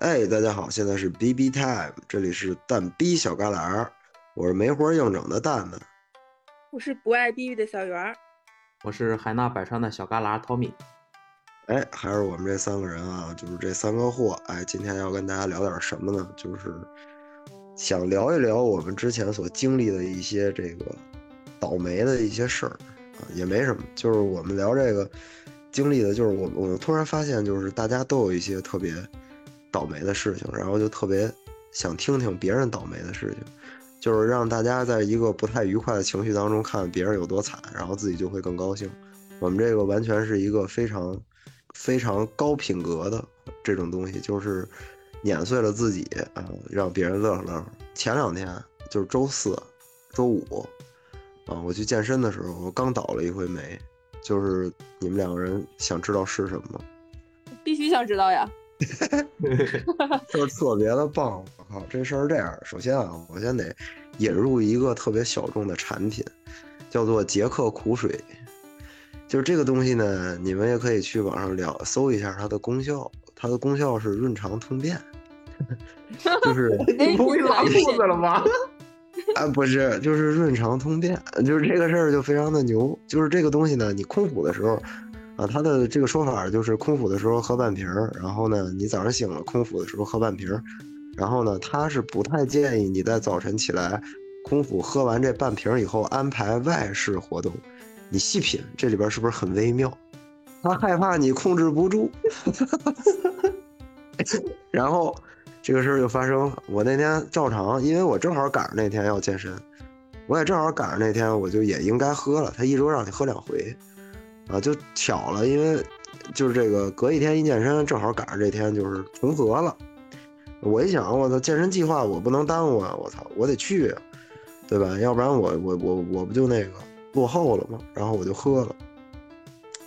哎，大家好，现在是 B B Time，这里是蛋逼小旮旯，我是没活硬整的蛋蛋。我是不爱逼逼的小圆儿。我是海纳百川的小旮旯 Tommy。哎，还是我们这三个人啊，就是这三个货。哎，今天要跟大家聊点什么呢？就是想聊一聊我们之前所经历的一些这个倒霉的一些事儿啊，也没什么，就是我们聊这个经历的，就是我我突然发现，就是大家都有一些特别倒霉的事情，然后就特别想听听别人倒霉的事情，就是让大家在一个不太愉快的情绪当中看别人有多惨，然后自己就会更高兴。我们这个完全是一个非常非常高品格的这种东西，就是碾碎了自己啊、让别人乐呵乐呵。前两天就是周四、周五啊，我去健身的时候，我刚倒了一回霉，就是你们两个人想知道是什么吗？必须想知道呀！就是特别的棒。我靠，这事儿是这样，首先啊，我先得引入一个特别小众的产品，叫做杰克苦水。就是这个东西呢，你们也可以去网上了搜一下它的功效。它的功效是润肠通便，就是 你不会拉肚子了吗？啊，不是，就是润肠通便，就是这个事儿就非常的牛。就是这个东西呢，你空腹的时候，啊，他的这个说法就是空腹的时候喝半瓶儿，然后呢，你早上醒了空腹的时候喝半瓶儿，然后呢，他是不太建议你在早晨起来空腹喝完这半瓶儿以后安排外事活动。你细品，这里边是不是很微妙？他害怕你控制不住，然后这个事儿就发生了。我那天照常，因为我正好赶上那天要健身，我也正好赶上那天，我就也应该喝了。他一周让你喝两回，啊，就巧了，因为就是这个隔一天一健身，正好赶上这天就是重合了。我一想，我操，健身计划我不能耽误啊！我操，我得去，对吧？要不然我我我我不就那个落后了吗？然后我就喝了。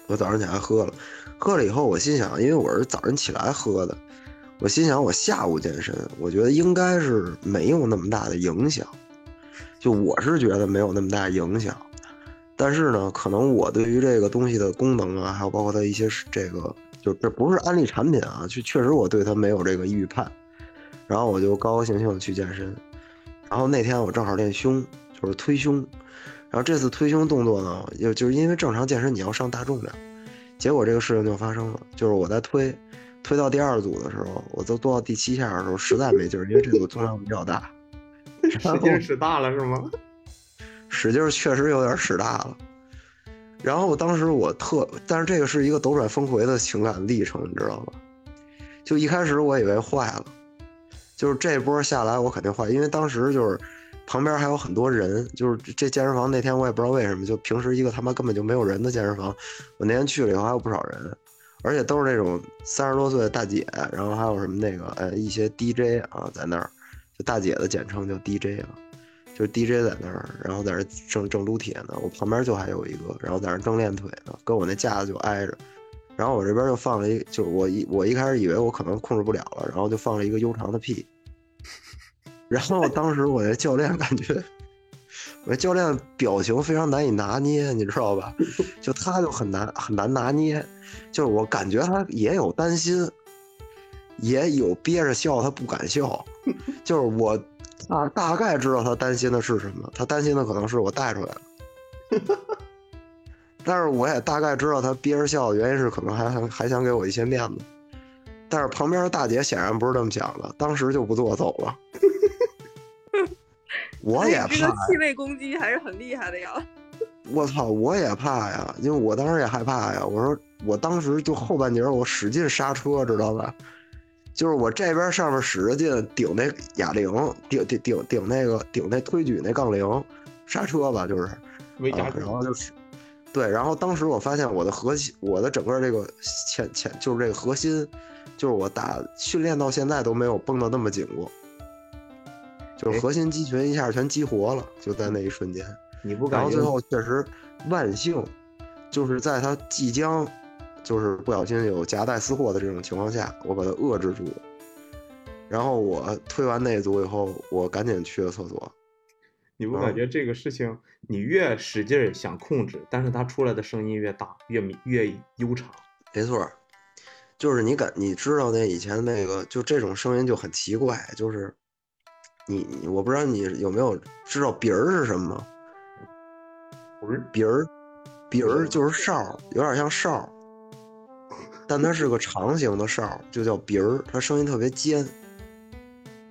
我早上起来喝了，喝了以后，我心想，因为我是早上起来喝的，我心想我下午健身，我觉得应该是没有那么大的影响，就我是觉得没有那么大影响，但是呢，可能我对于这个东西的功能啊，还有包括它一些这个，就这不是安利产品啊，就确实我对它没有这个预判，然后我就高高兴兴的去健身，然后那天我正好练胸，就是推胸。然后这次推胸动作呢，又就是因为正常健身你要上大重量，结果这个事情就发生了，就是我在推，推到第二组的时候，我都做到第七下的时候实在没劲儿，因为这组重量比较大，使劲使大了是吗？使劲儿确实有点使大了。然后当时我特，但是这个是一个斗转峰回的情感历程，你知道吗？就一开始我以为坏了，就是这波下来我肯定坏，因为当时就是。旁边还有很多人，就是这健身房那天我也不知道为什么，就平时一个他妈根本就没有人的健身房，我那天去了以后还有不少人，而且都是那种三十多岁的大姐，然后还有什么那个呃一些 DJ 啊在那儿，就大姐的简称叫 DJ 啊，就 DJ 在那儿，然后在那正正撸铁呢，我旁边就还有一个，然后在那正练腿呢，跟我那架子就挨着，然后我这边就放了一，就我一我一开始以为我可能控制不了了，然后就放了一个悠长的屁。然后当时我那教练感觉，我教练表情非常难以拿捏，你知道吧？就他就很难很难拿捏，就是我感觉他也有担心，也有憋着笑他不敢笑，就是我大大概知道他担心的是什么，他担心的可能是我带出来了，但是我也大概知道他憋着笑的原因是可能还还还想给我一些面子，但是旁边的大姐显然不是这么想的，当时就不做走了。我也怕，这个气味攻击还是很厉害的呀！我操，我也怕呀，因为我当时也害怕呀。我说，我当时就后半截我使劲刹车，知道吧？就是我这边上面使着劲顶那哑铃，顶顶顶顶那个顶那推举那杠铃，刹车吧，就是，啊、然后就是，对，然后当时我发现我的核心，我的整个这个前前就是这个核心，就是我打训练到现在都没有绷得那么紧过。就是核心肌群一下全激活了，就在那一瞬间。你不然后最后确实万幸，就是在他即将就是不小心有夹带私货的这种情况下，我把它遏制住。然后我推完那组以后，我赶紧去了厕所。你不感觉这个事情，你越使劲想控制，但是它出来的声音越大，越越悠长。没错，就是你感你知道那以前那个就这种声音就很奇怪，就是你你我不知道你有没有知道鼻儿是什么吗？不是鼻儿，鼻儿就是哨，有点像哨，但它是个长形的哨，就叫鼻儿，它声音特别尖，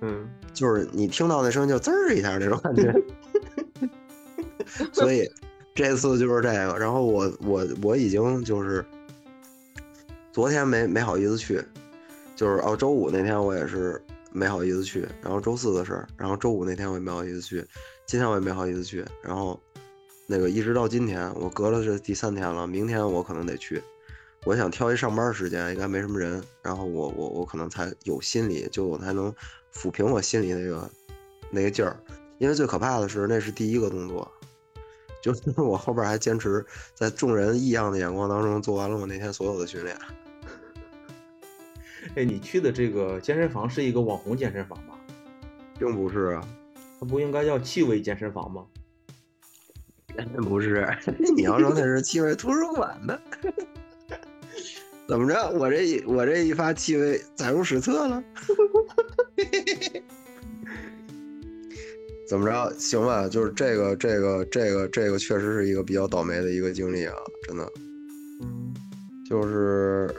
嗯，就是你听到那声音就滋儿一下那种感觉。所以这次就是这个，然后我我我已经就是昨天没没好意思去，就是哦周五那天我也是没好意思去，然后周四的事儿，然后周五那天我也没好意思去，今天我也没好意思去，然后那个一直到今天，我隔了这第三天了，明天我可能得去。我想挑一上班时间，应该没什么人，然后我我我可能才有心理，就我才能抚平我心里那个那个劲儿。因为最可怕的是，那是第一个动作，就是 我后边还坚持在众人异样的眼光当中做完了我那天所有的训练。哎，你去的这个健身房是一个网红健身房吗？并不是啊，它不应该叫气味健身房吗？不是，你要说那是气味图书馆的，怎么着？我这一我这一发气味载入史册了，怎么着？行吧，就是这个这个这个这个确实是一个比较倒霉的一个经历啊，真的。嗯，就是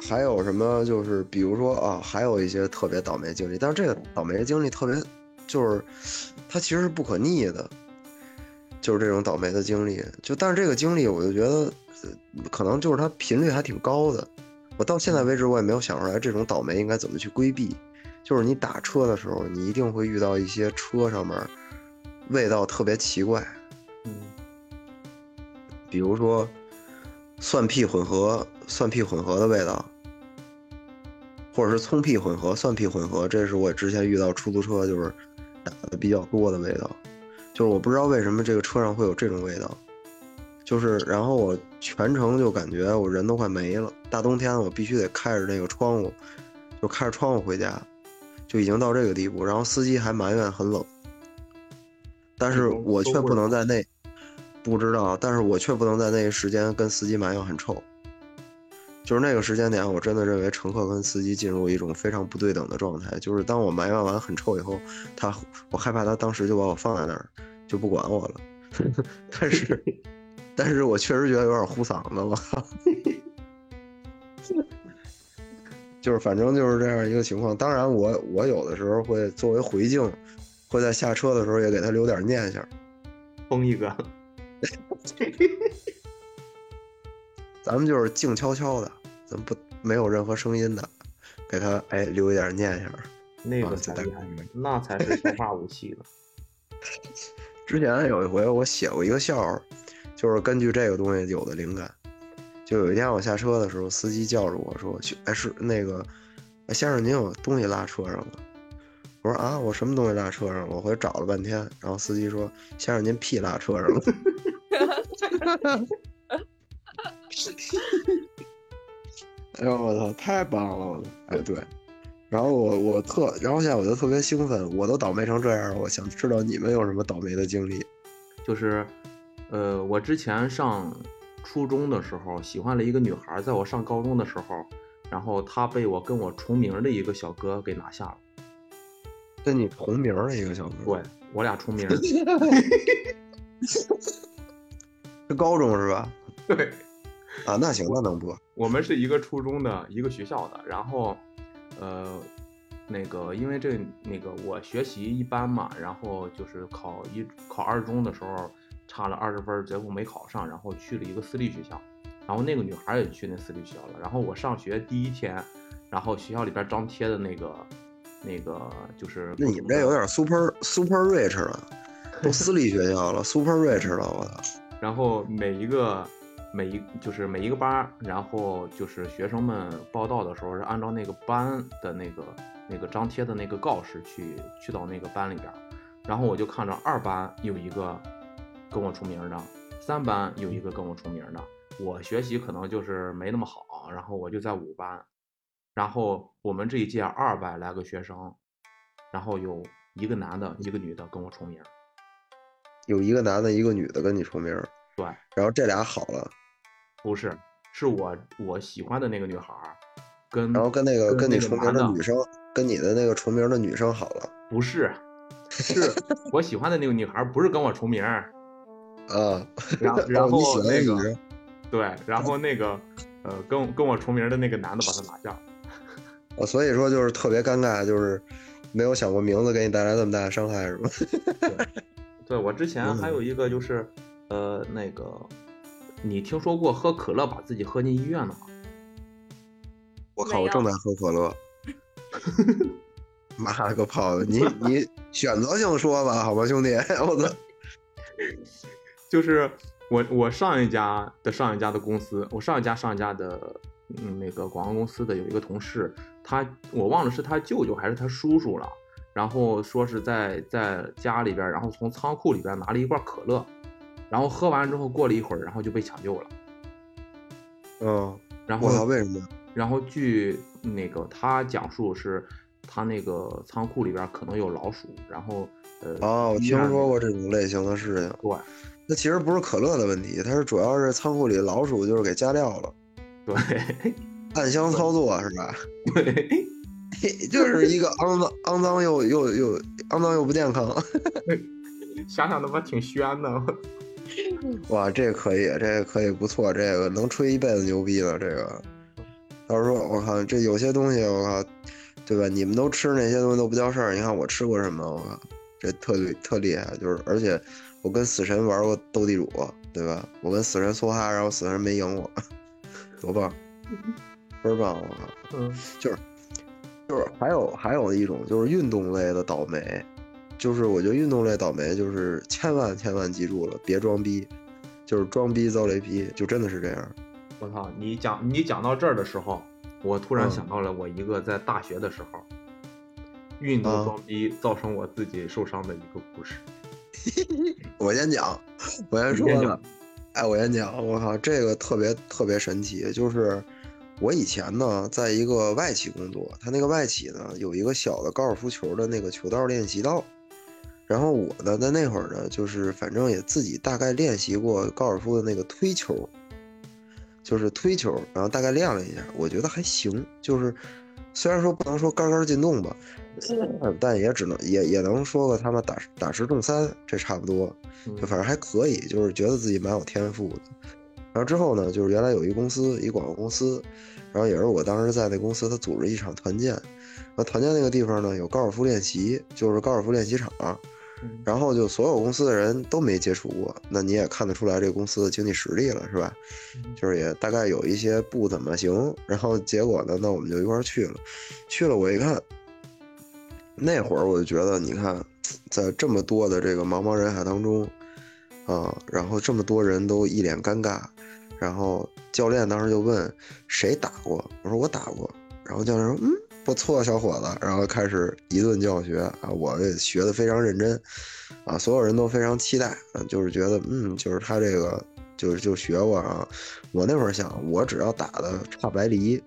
还有什么？就是比如说啊，还有一些特别倒霉经历，但是这个倒霉经历特别，就是它其实是不可逆的，就是这种倒霉的经历。就但是这个经历，我就觉得可能就是它频率还挺高的。我到现在为止，我也没有想出来这种倒霉应该怎么去规避。就是你打车的时候，你一定会遇到一些车上面味道特别奇怪，嗯，比如说蒜屁混合蒜屁混合的味道，或者是葱屁混合蒜屁混合，这是我之前遇到出租车就是打的比较多的味道。就是我不知道为什么这个车上会有这种味道，就是然后我全程就感觉我人都快没了。大冬天我必须得开着那个窗户，就开着窗户回家，就已经到这个地步。然后司机还埋怨很冷，但是我却不能在那不知道，但是我却不能在那个时间跟司机埋怨很臭。就是那个时间点，我真的认为乘客跟司机进入一种非常不对等的状态。就是当我埋怨完很臭以后，他我害怕他当时就把我放在那儿，就不管我了。但是，但是我确实觉得有点糊嗓子，我靠。就是反正就是这样一个情况。当然我，我有的时候会作为回敬，会在下车的时候也给他留点念想。封一个。咱们就是静悄悄的，咱们不没有任何声音的，给他哎留一点念想。啊那个才那才是生化武器呢。之前有一回我写过一个笑话，就是根据这个东西有的灵感。就有一天我下车的时候，司机叫着我说：“，哎是那个，哎先生您有东西拉车上吗？”我说：“啊，我什么东西拉车上了？”我回去找了半天，然后司机说：“先生您屁拉车上了。”哎呦我操，太棒了！我，哎对，然后我我特，然后现在我就特别兴奋，我都倒霉成这样了，我想知道你们有什么倒霉的经历。就是，呃，我之前上初中的时候喜欢了一个女孩，在我上高中的时候，然后她被我跟我重名的一个小哥给拿下了。跟你同名儿的一个小哥，对，我俩重名。是高中是吧？对，啊，那行，那能播。我们是一个初中的一个学校的，然后，呃，那个因为这那个我学习一般嘛，然后就是考一考二中的时候差了二十分儿，结果没考上，然后去了一个私立学校，然后那个女孩也去那私立学校了，然后我上学第一天，然后学校里边张贴的那个那个就是那你们这有点 super super rich 了，都私立学校了，super rich 了，我操！然后每一个每一就是每一个班，然后就是学生们报到的时候是按照那个班的那个那个张贴的那个告示去去到那个班里边，然后我就看着二班有一个跟我重名儿的，三班有一个跟我重名儿的，我学习可能就是没那么好，然后我就在五班，然后我们这一届二百来个学生，然后有一个男的，一个女的跟我重名儿，有一个男的，一个女的跟你重名儿，对。然后这俩好了，不是，是我我喜欢的那个女孩儿，跟然后跟那个跟你重名的的女生，跟你的那个重名的女生好了不是，是 我喜欢的那个女孩不是跟我重名儿，啊，然后然后那个对，然后那个呃跟跟我重名的那个男的把他拿下了。啊，所以说就是特别尴尬，就是没有想过名字给你带来这么大的伤害是吧？对我之前还有一个就是，呃，那个，你听说过喝可乐把自己喝进医院的吗？我靠，我正在喝可乐。妈了个炮的！你你选择性说吧，好吧，兄弟，我操！就是我我上一家的上一家的公司，我上一家上一家的嗯那个广告公司的有一个同事，他我忘了是他舅舅还是他叔叔了，然后说是在在家里边儿，然后从仓库里边儿拿了一罐可乐，然后喝完之后过了一会儿，然后就被抢救了，嗯，然，后为什么？然后据那个他讲述是，他那个仓库里边儿可能有老鼠，然后呃哦，我听说过这种类型的事情。对那其实不是可乐的问题，它是主要是仓库里老鼠就是给加料了，对暗箱操作是吧？对。就是一个肮脏、肮脏又又又肮脏又不健康。想想他妈挺宣的。哇，这个可以，这个可以不错，这个能吹一辈子牛逼了。这个，到时候我靠，这有些东西我靠，对吧？你们都吃那些东西都不叫事儿，你看我吃过什么？我靠，这特厉特厉害，就是而且我跟死神玩过斗地主，对吧？我跟死神梭哈，然后死神没赢我，多棒，倍儿棒！我靠，嗯，就是就是还有还有一种就是运动类的倒霉，就是我觉得运动类倒霉就是千万千万记住了，别装逼，就是装逼遭雷劈，就真的是这样。我操！你讲你讲到这儿的时候，我突然嗯想到了我一个在大学的时候，运动啊装逼造成我自己受伤的一个故事。我先讲，我先说先，哎，我先讲，我靠，这个特别特别神奇，就是我以前呢，在一个外企工作，他那个外企呢有一个小的高尔夫球的那个球道练习道，然后我呢在那会儿呢，就是反正也自己大概练习过高尔夫的那个推球，就是推球，然后大概练了一下，我觉得还行，就是虽然说不能说杆杆进洞吧，但也只能也也能说个他妈打打十中三，这差不多。就反正还可以，就是觉得自己蛮有天赋的。然后之后呢，就是原来有一公司，一广告公司，然后也是我当时在那公司，他组织一场团建。那团建那个地方呢，有高尔夫练习，就是高尔夫练习场。嗯然后就所有公司的人都没接触过，那你也看得出来这个公司的经济实力了，是吧？嗯就是也大概有一些不怎么行。然后结果呢，那我们就一块去了。去了我一看，那会儿我就觉得，你看，在这么多的这个茫茫人海当中，啊，然后这么多人都一脸尴尬，然后教练当时就问谁打过，我说我打过，然后教练说嗯不错小伙子，然后开始一顿教学啊，我也学的非常认真，啊，所有人都非常期待，啊，就是觉得嗯就是他这个就是就学过啊，我那会儿想我只要打的差白梨，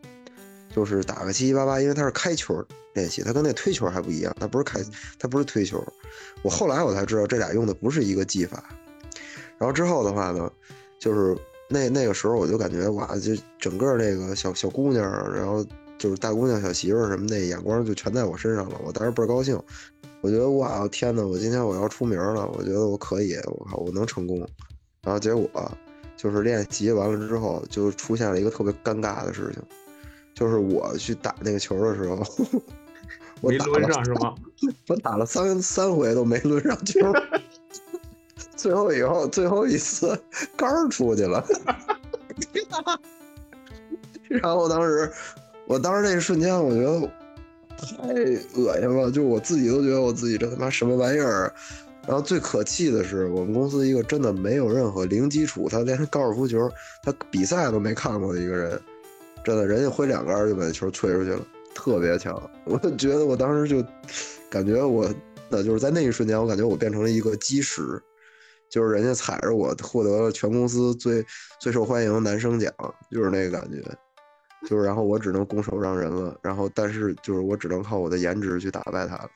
就是打个七七八八，因为他是开球练习，他跟那推球还不一样，他不是开，他不是推球。我后来我才知道这俩用的不是一个技法。然后之后的话呢，就是那那个时候我就感觉哇，就整个那个小小姑娘，然后就是大姑娘、小媳妇儿什么的眼光就全在我身上了，我当时倍儿高兴。我觉得哇，天呐，我今天我要出名了，我觉得我可以，我靠，我能成功。然后结果就是练习完了之后，就出现了一个特别尴尬的事情，就是我去打那个球的时候，我打了上是吗？我打了三三回都没抡上球，最后以后最后一次杆儿出去了，然后当时我当时那一瞬间我觉得太恶心了，就我自己都觉得我自己这他妈什么玩意儿。然后最可气的是，我们公司一个真的没有任何零基础，他连高尔夫球他比赛都没看过的一个人，真的，人家挥两杆就把那球吹出去了，特别强。我就觉得我当时就感觉我，那就是在那一瞬间，我感觉我变成了一个基石，就是人家踩着我获得了全公司最最受欢迎男生奖，就是那个感觉。就是，然后我只能拱手让人了，然后但是就是我只能靠我的颜值去打败他了。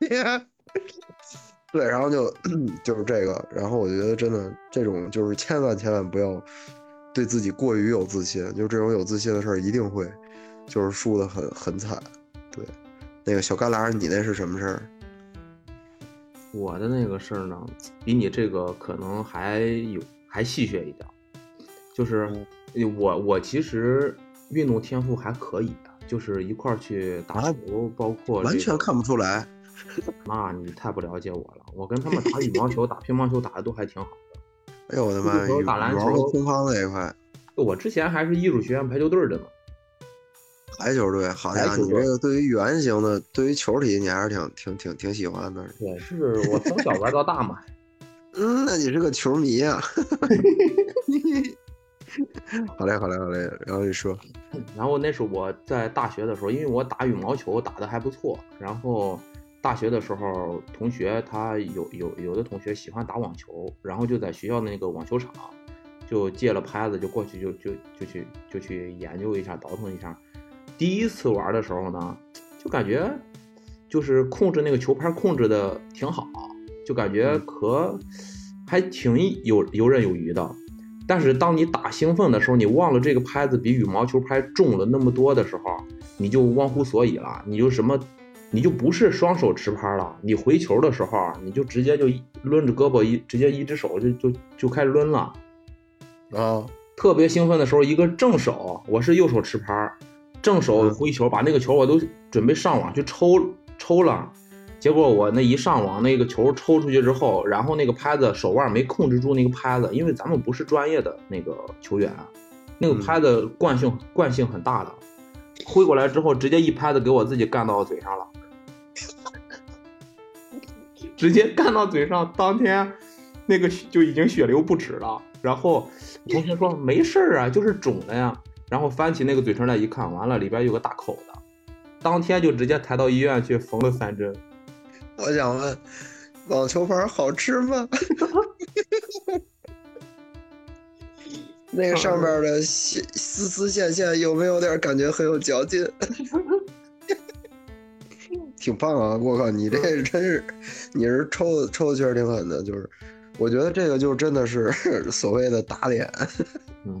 对，然后就 就是这个，然后我觉得真的这种就是千万千万不要，对自己过于有自信，就这种有自信的事儿一定会就是输的很很惨。对，那个小旮旯，你那是什么事儿？我的那个事儿呢，比你这个可能还有还戏谑一点儿，就是我我其实运动天赋还可以的，就是一块儿去打啊球，包括这个完全看不出来。那你太不了解我了，我跟他们打羽毛球、打乒乓球打的都还挺好的。哎呦我的妈呀！羽打篮球和乒乓那一块，我之前还是艺术学院排球队的呢。排球队，好家伙，排球队你这个对于圆形的，对于球体，你还是挺挺挺挺喜欢的。对，是我从小玩到大嘛。嗯，那你是个球迷呀、好嘞，好嘞，好嘞。然后就说，然后那是我在大学的时候，因为我打羽毛球打得还不错，然后大学的时候，同学他有有有的同学喜欢打网球，然后就在学校的那个网球场就借了拍子，就过去就就就去就去研究一下，倒腾一下。第一次玩的时候呢，就感觉就是控制那个球拍控制的挺好，就感觉可还挺游游刃有余的。但是当你打兴奋的时候，你忘了这个拍子比羽毛球拍重了那么多的时候，你就忘乎所以了，你就什么，你就不是双手持拍了。你回球的时候，你就直接就抡着胳膊一直接一只手就就就开始抡了。啊，特别兴奋的时候，一个正手，我是右手持拍，正手挥球，把那个球我都准备上网去抽抽了，结果我那一上网，那个球抽出去之后，然后那个拍子手腕没控制住那个拍子，因为咱们不是专业的那个球员，那个拍子惯性惯性很大的，挥过来之后直接一拍子给我自己干到嘴上了，直接干到嘴上，当天那个就已经血流不止了。然后同学说没事儿啊，就是肿了呀。然后翻起那个嘴唇来一看，完了里边有个大口子，当天就直接抬到医院去缝了三针。我想问，网球拍好吃吗？那个上面的线丝丝线线有没有点感觉很有嚼劲？挺棒啊！我靠，你这真是，你是抽的抽的确实挺狠的，就是，我觉得这个就真的是 所谓的打脸，嗯，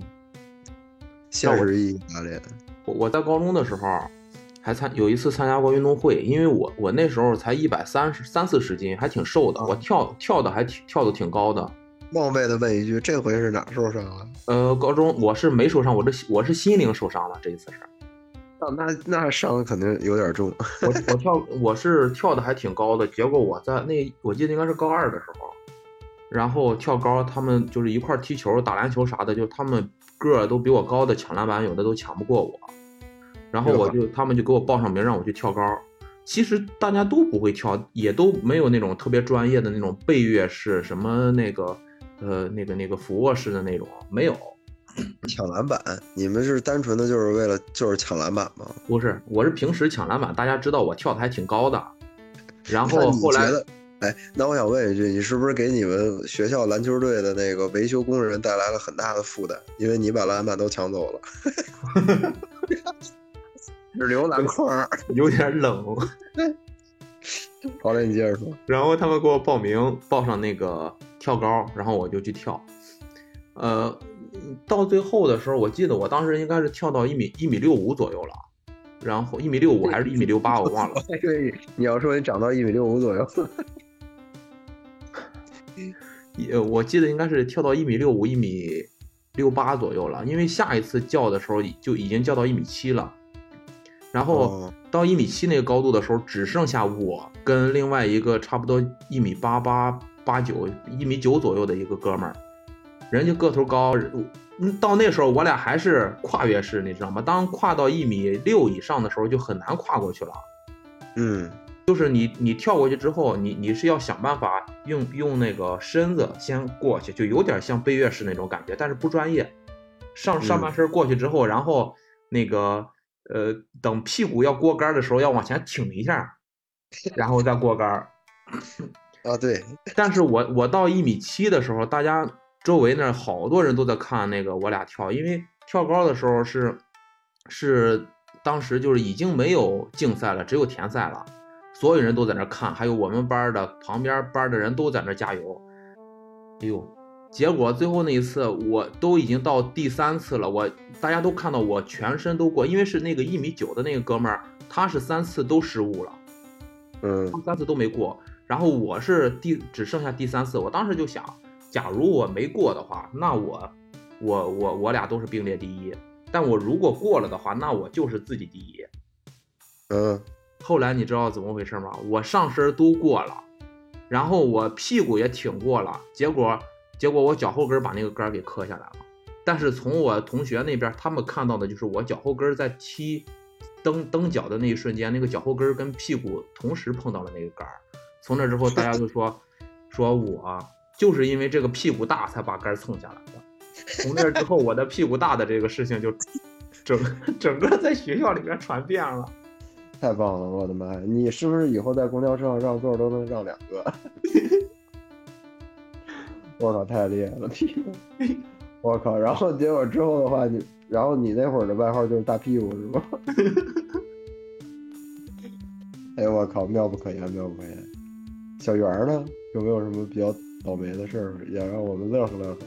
现实意义打脸。我我在高中的时候还参有一次参加过运动会，因为我我那时候才一百三十三四十斤，还挺瘦的，我跳跳的还挺跳的挺高的。冒昧的问一句，这回是哪受伤了？呃，高中我是没受伤，我这我是心灵受伤了，这一次是。那那那伤的肯定有点重。我我跳我是跳的还挺高的，结果我在那我记得应该是高二的时候，然后跳高，他们就是一块儿踢球、打篮球啥的，就他们个儿都比我高的抢篮板，有的都抢不过我，然后我就他们就给我报上名让我去跳高。其实大家都不会跳，也都没有那种特别专业的那种背跃式，什么那个呃那个那个俯卧式的那种没有。抢篮板，你们是单纯的就是为了就是抢篮板吗？不是，我是平时抢篮板，大家知道我跳的还挺高的。然后后来哎，那我想问一句，你是不是给你们学校篮球队的那个维修工人带来了很大的负担？因为你把篮板都抢走了，只留篮筐儿。有点冷，好嘞，你接着说。然后他们给我报名，报上那个跳高，然后我就去跳。呃，到最后的时候，我记得我当时应该是跳到一米一米六五左右了，然后一米六五还是一米六八，我忘了。对你要说你长到一米六五左右，呃，我记得应该是跳到一米六五、一米六八左右了，因为下一次叫的时候就已经叫到一米七了。然后哦到一米七那个高度的时候，只剩下我跟另外一个差不多一米八八、八九、一米九左右的一个哥们儿，人家个头高，嗯到那时候我俩还是跨越式，你知道吗？当跨到一米六以上的时候，就很难跨过去了。嗯，就是你你跳过去之后，你你是要想办法用用那个身子先过去，就有点像背跃式那种感觉，但是不专业。上上半身过去之后，然后那个呃，等屁股要过杆儿的时候，要往前挺一下，然后再过杆儿。啊，对，但是我我到一米七的时候，大家周围那儿好多人都在看那个我俩跳，因为跳高的时候是是当时就是已经没有竞赛了，只有田赛了，所有人都在那儿看，还有我们班儿的旁边班儿的人都在那儿加油。哎呦，结果最后那一次，我都已经到第三次了，我大家都看到我全身都过，因为是那个一米九的那个哥们儿，他是三次都失误了，嗯他三次都没过，然后我是第只剩下第三次，我当时就想，假如我没过的话，那我我我我俩都是并列第一，但我如果过了的话，那我就是自己第一。嗯，后来你知道怎么回事吗？我上身都过了，然后我屁股也挺过了，结果结果我脚后跟把那个杆给磕下来了。但是从我同学那边，他们看到的就是我脚后跟在踢蹬蹬脚的那一瞬间，那个脚后跟跟屁股同时碰到了那个杆儿。从那之后，大家就说说我就是因为这个屁股大才把杆蹭下来的。从那之后，我的屁股大的这个事情就整整个在学校里面传遍了。太棒了，我的妈呀！你是不是以后在公交车上让座都能让两个？我靠，太厉害了！屁股，我靠！然后结果之后的话，你然后你那会儿的外号就是大屁股是吗？哎呦我靠，妙不可言，妙不可言。小圆呢？有没有什么比较倒霉的事儿，也让我们乐呵乐呵？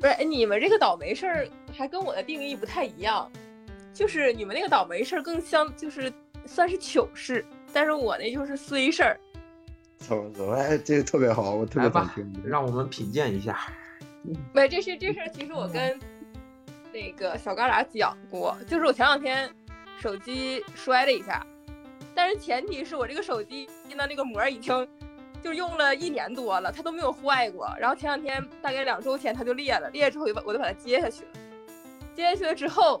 不是，你们这个倒霉事儿还跟我的定义不太一样，就是你们那个倒霉事儿更像就是算是糗事，但是我那就是衰事儿。怎么怎么？哎，这个特别好，我特别想听。，让我们品鉴一下。没，这事这事儿其实我跟那个小高俩讲过，就是我前两天手机摔了一下，但是前提是我这个手机的那个膜已经就用了一年多了，它都没有坏过。然后前两天大概两周前它就裂了，裂了之后我就把我就把它接下去了，接下去了之后，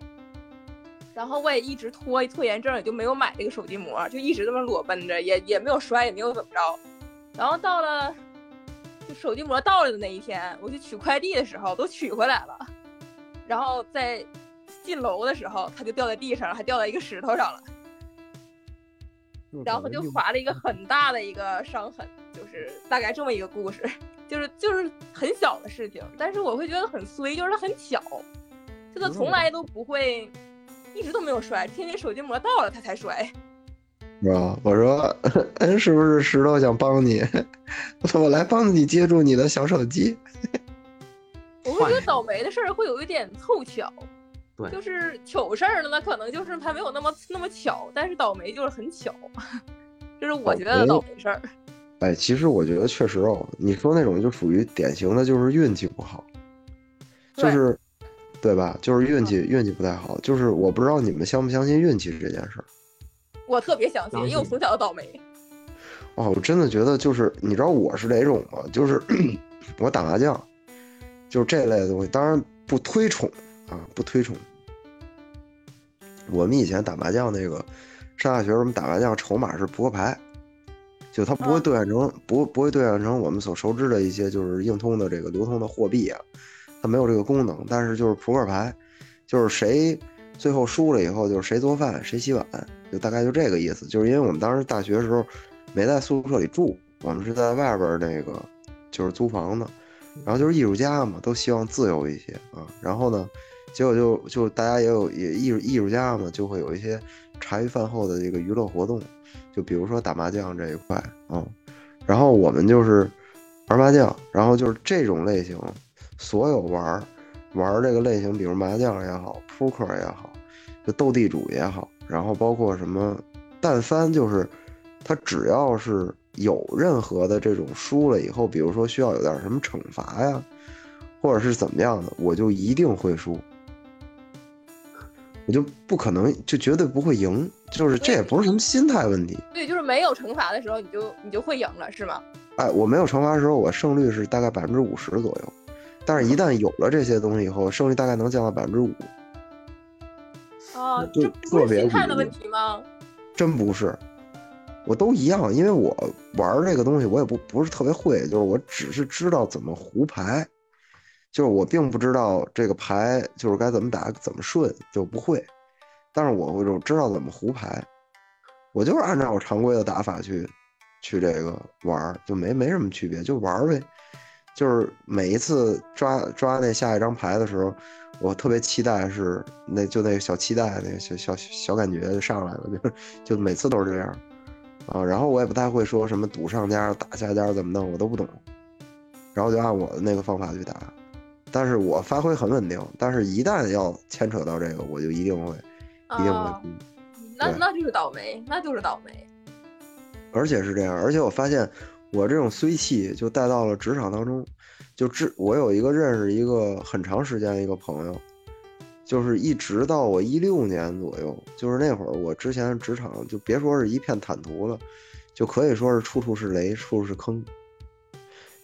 然后我也一直拖拖延症，也就没有买这个手机膜，就一直这么裸奔着，也也没有摔，也没有怎么着。然后到了就手机膜到了的那一天，我去取快递的时候都取回来了，然后在进楼的时候，它就掉在地上了，还掉在一个石头上了，然后就划了一个很大的一个伤痕，就是大概这么一个故事，就是就是很小的事情，但是我会觉得很衰，就是它很巧，就它从来都不会，一直都没有摔，天天手机膜到了他才摔。是吧？我说，嗯，是不是石头想帮你？我来帮你接住你的小手机。我会觉得倒霉的事儿会有一点凑巧，对就是糗事儿呢，那可能就是它没有那么那么巧，但是倒霉就是很巧，这是我觉得的倒霉事儿。哎，其实我觉得确实哦，你说那种就属于典型的，就是运气不好，就是，对吧？就是运气运气不太好。就是我不知道你们相不相信运气这件事儿。我特别相信，因为我从小就倒霉。哦，我真的觉得就是，你知道我是哪种吗？就是 我打麻将，就是这类的东西，当然不推崇啊，不推崇。我们以前打麻将那个，上大学时候我们打麻将，筹码是扑克牌，就它不会嗯兑换成不不会兑换成我们所熟知的一些就是硬通的这个流通的货币啊，它没有这个功能，但是就是扑克牌，就是谁最后输了以后，就是谁做饭谁洗碗，就大概就这个意思。就是因为我们当时大学的时候没在宿舍里住，我们是在外边那个就是租房的，然后就是艺术家嘛，都希望自由一些啊。然后呢，结果就就大家也有也艺术艺术家嘛，就会有一些茶余饭后的这个娱乐活动，就比如说打麻将这一块啊。然后我们就是玩麻将，然后就是这种类型，所有玩儿玩儿这个类型，比如麻将也好，扑克也好，就斗地主也好，然后包括什么，但凡就是他只要是有任何的这种输了以后，比如说需要有点什么惩罚呀，或者是怎么样的，我就一定会输。我就不可能，就绝对不会赢，就是这也不是什么心态问题。对，就是没有惩罚的时候，你就你就会赢了，是吗？哎，我没有惩罚的时候，我胜率是大概百分之五十左右，但是一旦有了这些东西以后，胜率大概能降到百分之五，啊，就这不特别态的问题吗？真不是，我都一样，因为我玩这个东西我也不不是特别会，就是我只是知道怎么胡牌，就是我并不知道这个牌就是该怎么打怎么顺就不会，但是我我就知道怎么胡牌，我就是按照我常规的打法去去这个玩，就没没什么区别，就玩呗。就是每一次抓抓那下一张牌的时候，我特别期待是那就那个小期待那个小小小感觉就上来了，就就每次都是这样啊。然后我也不太会说什么赌上家打下家怎么弄，我都不懂。然后就按我的那个方法去打，但是我发挥很稳定，但是一旦要牵扯到这个，我就一定会一定会啊哭。对那那就是倒霉，那就是倒霉。而且是这样，而且我发现我这种衰气就带到了职场当中，就知我有一个认识一个很长时间的一个朋友，就是一直到我一六年左右，就是那会儿我之前职场就别说是一片坦途了，就可以说是处处是雷，处处是坑，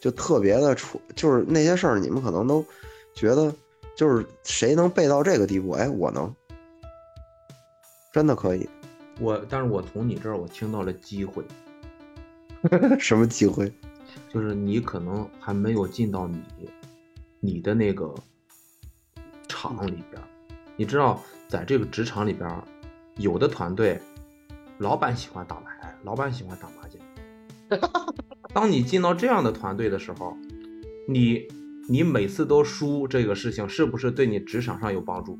就特别的处，就是那些事儿你们可能都觉得就是谁能背到这个地步，哎，我能，真的可以，我，但是我从你这儿我听到了机会，什么机会？就是你可能还没有进到你你的那个厂里边儿。你知道，在这个职场里边儿，有的团队，老板喜欢打牌，老板喜欢打麻将。当你进到这样的团队的时候，你你每次都输这个事情，是不是对你职场上有帮助？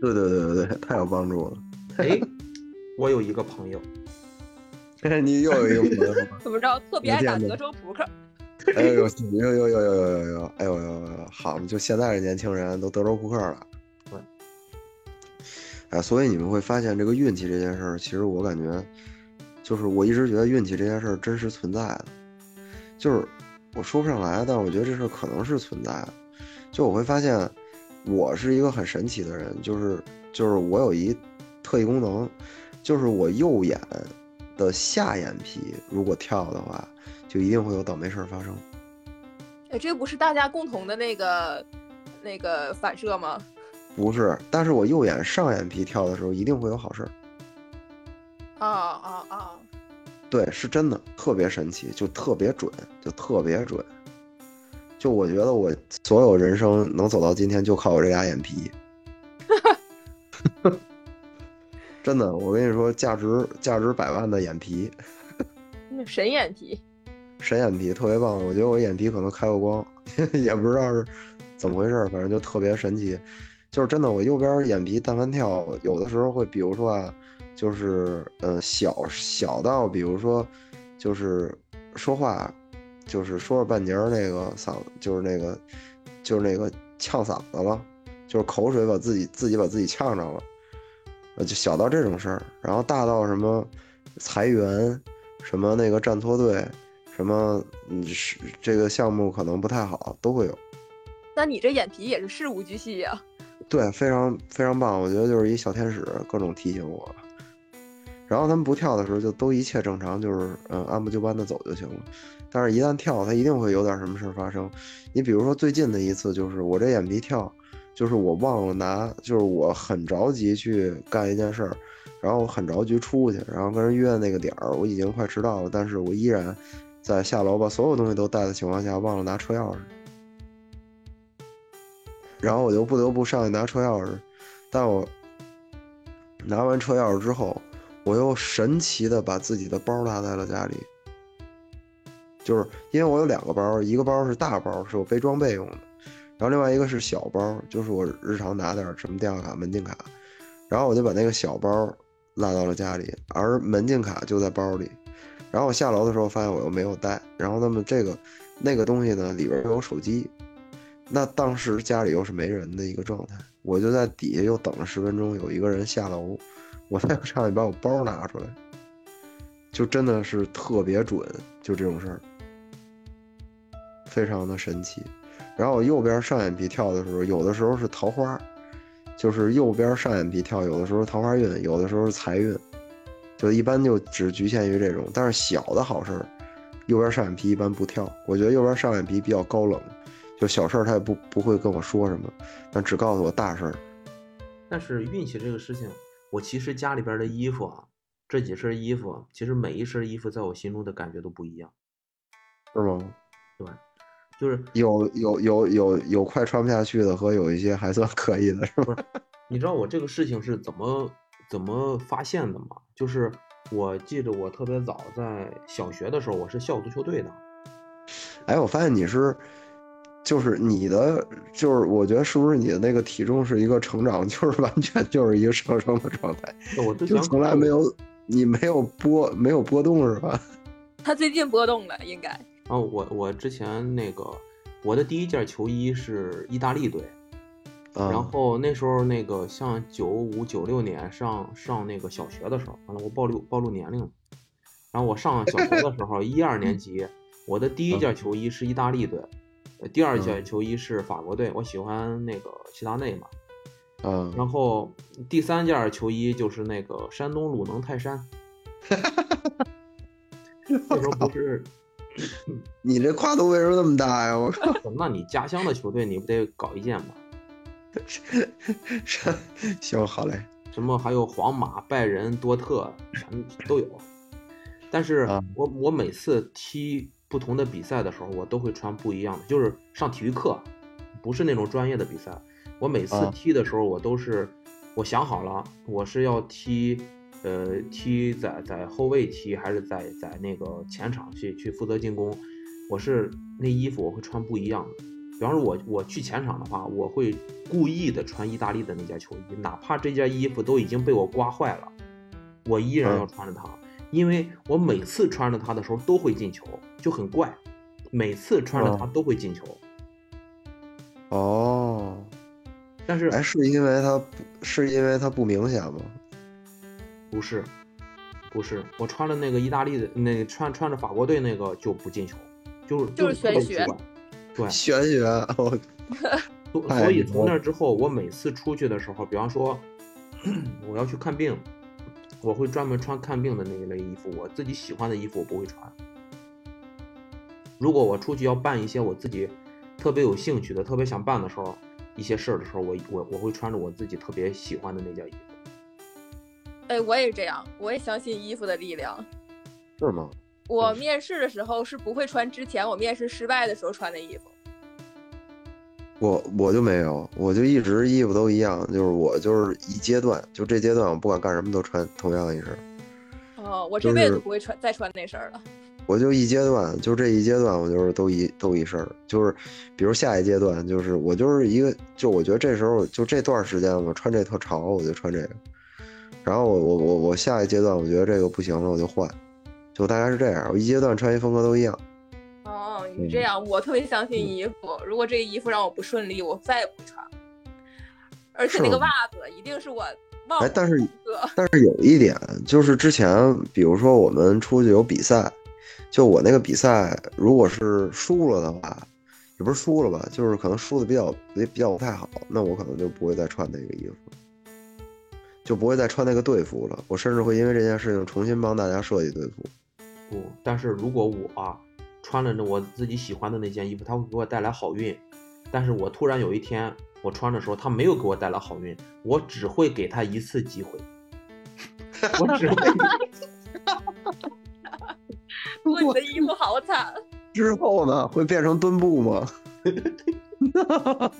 对对对对对，太有帮助了。哎，我有一个朋友，你又有一个朋友了，怎么着？特别爱打德州扑克。哎呦呦呦呦呦呦呦呦，哎呦呦呦呦，好，就现在的年轻人都德州扑克了。对，哎，所以你们会发现这个运气这件事儿，其实我感觉，就是我一直觉得运气这件事儿真实存在的，就是我说不上来，但是我觉得这事儿可能是存在的。就我会发现，我是一个很神奇的人，就是就是我有一特异功能，就是我右眼的下眼皮如果跳的话，就一定会有倒霉事儿发生。哎，这不是大家共同的那个那个反射吗？不是，但是我右眼上眼皮跳的时候，一定会有好事儿。啊啊啊！对，是真的，特别神奇，就特别准，就特别准。就我觉得我所有人生能走到今天，就靠我这俩眼皮。真的，我跟你说，价值价值百万的眼皮，那神眼皮，神眼皮特别棒。我觉得我眼皮可能开过光，也不知道是怎么回事儿，反正就特别神奇。就是真的，我右边眼皮但凡跳，有的时候会，比如说啊，就是呃小小到，比如说就是说话，就是说着半截儿那个嗓，就是那个就是那个呛嗓子了，就是口水把自己自己把自己呛着了，呃，就小到这种事儿，然后大到什么裁员，什么那个站错队，什么嗯是这个项目可能不太好，都会有。那你这眼皮也是事无巨细呀、对，非常非常棒，我觉得就是一小天使，各种提醒我。然后他们不跳的时候，就都一切正常，就是嗯按部就班的走就行了。但是，一旦跳，它一定会有点什么事儿发生。你比如说最近的一次，就是我这眼皮跳，就是我忘了拿，就是我很着急去干一件事儿，然后我很着急出去，然后跟人约那个点儿，我已经快迟到了，但是我依然在下楼把所有东西都带的情况下，忘了拿车钥匙。然后我就不得不上去拿车钥匙，但我拿完车钥匙之后，我又神奇的把自己的包落在了家里，就是因为我有两个包，一个包是大包，是我背装备用的，然后另外一个是小包，就是我日常拿点什么电话卡、门禁卡，然后我就把那个小包落到了家里，而门禁卡就在包里。然后我下楼的时候发现我又没有带，然后那么这个那个东西呢里边有手机，那当时家里又是没人的一个状态，我就在底下又等了十分钟，有一个人下楼，我再上去把我包拿出来，就真的是特别准，就这种事儿，非常的神奇。然后我右边上眼皮跳的时候，有的时候是桃花，就是右边上眼皮跳，有的时候桃花运，有的时候是财运，就一般就只局限于这种。但是小的好事儿，右边上眼皮一般不跳，我觉得右边上眼皮比较高冷。就小事儿他也不不会跟我说什么，但只告诉我大事儿。但是运气这个事情，我其实家里边的衣服啊，这几身衣服，其实每一身衣服在我心中的感觉都不一样，是吗？对，就是有有有有有快穿不下去的和有一些还算可以的，是吧？你知道我这个事情是怎么怎么发现的吗？就是我记得我特别早在小学的时候，我是校足球队的，哎，我发现你是，就是你的，就是我觉得是不是你的那个体重是一个成长，就是完全就是一个上升的状态，就我之前从来没有你没有波没有波动是吧？他最近波动了，应该。然后我我之前那个我的第一件球衣是意大利队，啊，然后那时候那个像九五九六年上上那个小学的时候，完了我暴露暴露年龄了。然后我上小学的时候，一二年级，我的第一件球衣是意大利队，呃第二件嗯球衣是法国队，我喜欢那个齐达内嘛。嗯，然后第三件球衣就是那个山东鲁能泰山。那时候不是，你这跨度为什么那么大呀？我靠，那你家乡的球队你不得搞一件吗？行，好嘞，什么还有皇马、拜仁、多特，全都有。但是啊我我每次踢不同的比赛的时候，我都会穿不一样的，就是上体育课，不是那种专业的比赛。我每次啊踢的时候，我都是我想好了，我是要踢，呃，踢在在后卫踢，还是在在那个前场去去负责进攻。我是那衣服我会穿不一样的。比方说我我去前场的话，我会故意的穿意大利的那件球衣，哪怕这件衣服都已经被我刮坏了，我依然嗯要穿着它，因为我每次穿着它的时候都会进球，就很怪，每次穿着它嗯都会进球。哦，但是哎，是因为它不是因为它不明显吗？不是，不是，我穿了那个意大利的那个穿穿着法国队那个就不进球，就是就是玄学。对，玄学，我 所太所以从那之后，我每次出去的时候，比方说 我要去看病，我会专门穿看病的那一类衣服，我自己喜欢的衣服我不会穿。如果我出去要办一些我自己特别有兴趣的、特别想办的时候，一些事儿的时候，我我我会穿着我自己特别喜欢的那件衣服。哎，我也这样，我也相信衣服的力量。是吗？我面试的时候是不会穿之前我面试失败的时候穿的衣服。我我就没有，我就一直衣服都一样，就是我就是一阶段，就这阶段我不管干什么都穿同样一身，哦，我这辈子不会穿再穿那身儿了。我就一阶段，就这一阶段我就是都一都一身儿，就是比如下一阶段就是我就是一个，就我觉得这时候就这段时间我穿这特潮，我就穿这个，然后我我我我下一阶段我觉得这个不行了，我就换，就大概是这样，我一阶段穿衣风格都一样。哦，嗯你这样，我特别相信衣服。如果这个衣服让我不顺利，我再也不会穿。而且那个袜子一定是我忘了，哎但是但是有一点就是之前，比如说我们出去有比赛，就我那个比赛如果是输了的话，也不是输了吧，就是可能输的比较比比较不太好，那我可能就不会再穿那个衣服，就不会再穿那个队服了。我甚至会因为这件事情重新帮大家设计队服。不，但是如果我、啊穿了那我自己喜欢的那件衣服，它会给我带来好运。但是我突然有一天我穿的时候，它没有给我带来好运，我只会给他一次机会，我只会 说你的衣服好惨。之后呢，会变成墩布吗？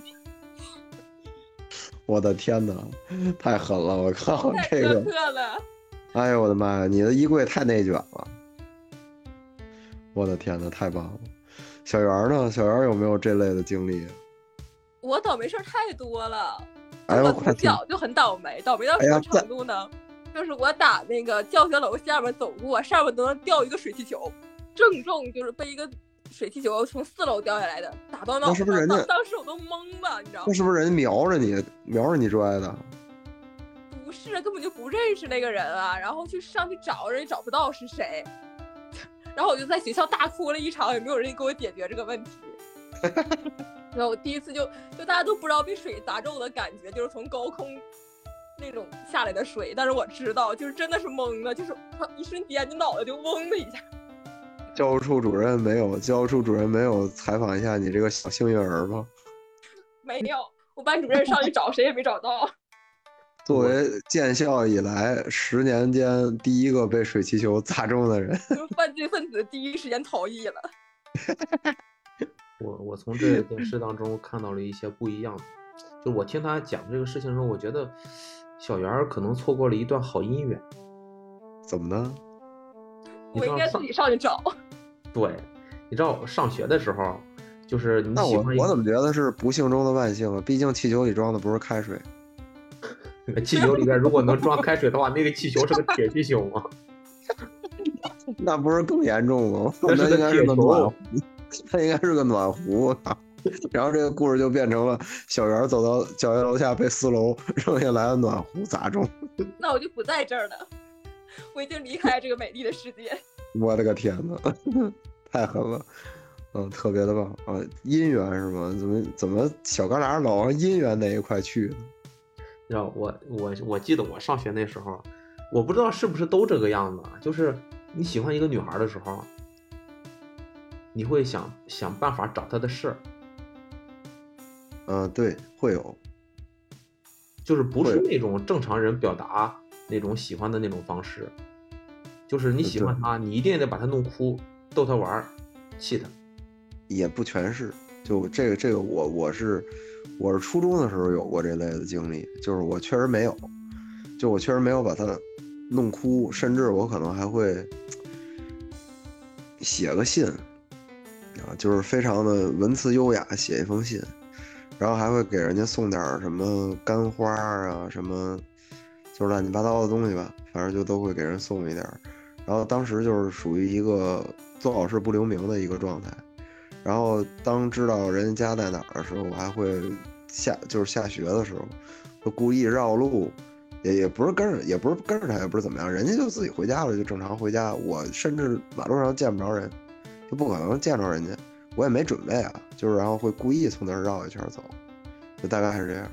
我的天哪，太狠了！我靠，这个。哎呦我的妈呀，你的衣柜太内卷了！我的天哪，太棒了！小圆呢？小圆有没有这类的经历？我倒霉事儿太多了。哎呦，我快听！从小就很倒霉，倒霉到什么程度呢？就是我打那个教学楼下面走过，上面都能掉一个水气球，正中就是被一个水气球从四楼掉下来的，打到。那是不是人家当当时我都懵了，你知道吗？那是不是人家瞄着你，瞄着你拽的？不是，根本就不认识那个人啊。然后去上去找人，也找不到是谁。然后我就在学校大哭了一场，也没有人给我解决这个问题。然后我第一次就就大家都不知道被水砸中的感觉，就是从高空那种下来的水，但是我知道，就是真的是懵了，就是一瞬间你脑袋就嗡的一下。教务处主任没有，教务处主任没有采访一下你这个小幸运儿吗？没有，我班主任上去找谁也没找到。作为建校以来十年间第一个被水气球砸中的人，犯罪分子第一时间逃逸了。我我从这件事当中看到了一些不一样的，就我听他讲这个事情的时候，我觉得小圆儿可能错过了一段好姻缘。怎么呢？我应该自己上去找。对，你知道上学的时候，就是你那我我怎么觉得是不幸中的万幸啊？毕竟气球里装的不是开水。气球里边如果能装开水的话，那个气球是个铁气球吗？那不是更严重吗？那应该是个暖壶，它应该是个暖壶。啊然后这个故事就变成了小圆走到教学楼下被四楼扔下来的暖壶砸中。那我就不在这儿了，我已经离开这个美丽的世界。我的个天呐，太狠了，嗯，特别的棒啊！姻缘是吗？怎么怎么小旮旯老往姻缘那一块去呢？你知道我我我记得我上学那时候，我不知道是不是都这个样子啊，就是你喜欢一个女孩的时候，你会想想办法找她的事儿，嗯，对，会有，就是不是那种正常人表达那种喜欢的那种方式，就是你喜欢他，你一定得把他弄哭，逗他玩儿，气他。也不全是。就这个这个我我是我是初中的时候有过这类的经历，就是我确实没有，就我确实没有把他弄哭，甚至我可能还会写个信啊，就是非常的文辞优雅，写一封信，然后还会给人家送点什么干花啊，什么就是乱七八糟的东西吧，反正就都会给人送一点儿。然后当时就是属于一个做好事不留名的一个状态。然后当知道人家家在哪儿的时候，我还会下就是下学的时候，会故意绕路，也也不是跟着，也不是跟着他，也不是怎么样，人家就自己回家了，就正常回家。我甚至马路上见不着人，就不可能见着人家，我也没准备啊，就是然后会故意从那儿绕一圈走，就大概是这样。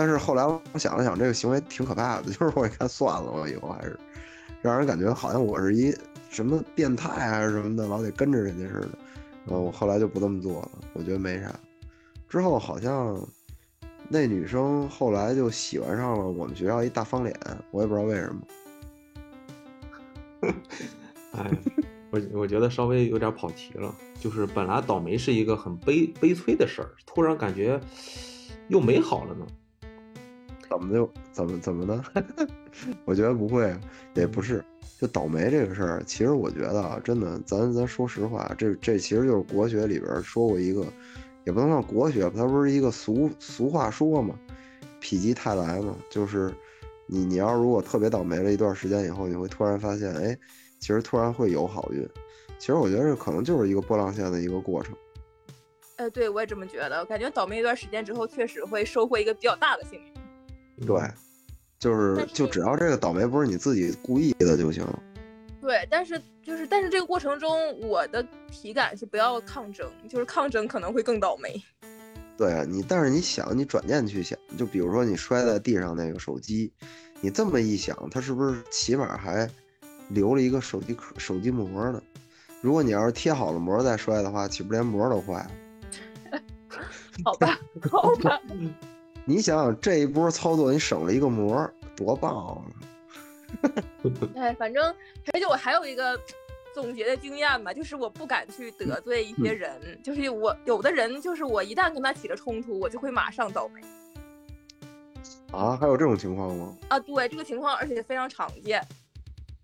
但是后来我想了想，这个行为挺可怕的，就是我一看算了，我以后还是让人感觉好像我是一什么变态还是什么的，老得跟着人家似的。呃，我后来就不这么做了，我觉得没啥。之后好像那女生后来就喜欢上了我们学校一大方脸，我也不知道为什么。哎，我我觉得稍微有点跑题了，就是本来倒霉是一个很悲悲催的事儿，突然感觉又美好了呢。怎么就怎么怎么的？我觉得不会，也不是。就倒霉这个事儿，其实我觉得啊，真的，咱咱说实话，这这其实就是国学里边说过一个，也不能算国学吧，它不是一个俗俗话说嘛，“否极泰来”嘛，就是你你要如果特别倒霉了一段时间以后，你会突然发现，哎，其实突然会有好运。其实我觉得这可能就是一个波浪线的一个过程。呃，对我也这么觉得，我感觉倒霉一段时间之后，确实会收获一个比较大的幸运。对，就是就只要这个倒霉不是你自己故意的就行。对，但是就是但是这个过程中，我的体感是不要抗争，就是抗争可能会更倒霉。对啊，你但是你想，你转念去想，就比如说你摔在地上那个手机，你这么一想，它是不是起码还留了一个手机壳、手机膜呢？如果你要是贴好了膜再摔的话，岂不连膜都坏了？好吧，好吧，你想想这一波操作，你省了一个膜，多棒啊！哎，反正而且我还有一个总结的经验吧，就是我不敢去得罪一些人，就是我有的人就是我一旦跟他起了冲突，我就会马上倒霉啊，还有这种情况吗？啊。对这个情况，而且非常常见。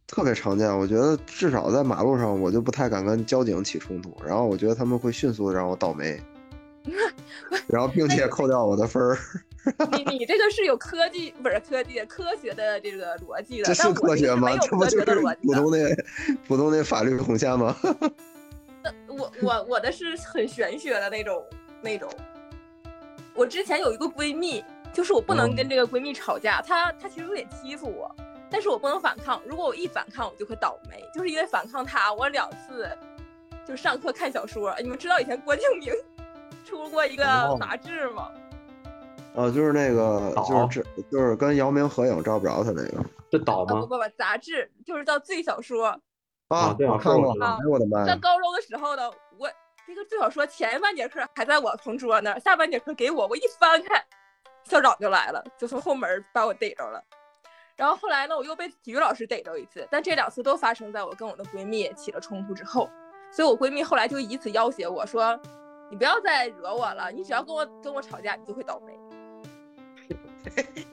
特别常见，我觉得至少在马路上，我就不太敢跟交警起冲突，然后我觉得他们会迅速的让我倒霉，然后并且扣掉我的分儿。你你这个是有科技不是科技科学的这个逻辑的，这是科学吗？这不科就是。普通的普通的法律红线吗？我我我的是很玄学的那种那种。我之前有一个闺蜜，就是我不能跟这个闺蜜吵架，她她其实有点欺负我，但是我不能反抗。如果我一反抗，我就会倒霉。就是因为反抗她，我两次就上课看小说。你们知道以前郭敬明出过一个哦杂志吗？啊，就是那个，就是这，就是跟姚明合影照不着他那个这导不不不，杂志就是叫《最小说》。啊，对啊我看过，哎呦我的妈呀！上高中的时候呢，我这个最小说前半节课还在我同桌那儿，下半节课给我，我一翻开，校长就来了，就从后门把我逮着了。然后后来呢，我又被体育老师逮着一次，但这两次都发生在我跟我的闺蜜起了冲突之后，所以我闺蜜后来就以此要挟我说：“你不要再惹我了，你只要跟我跟我吵架，你就会倒霉。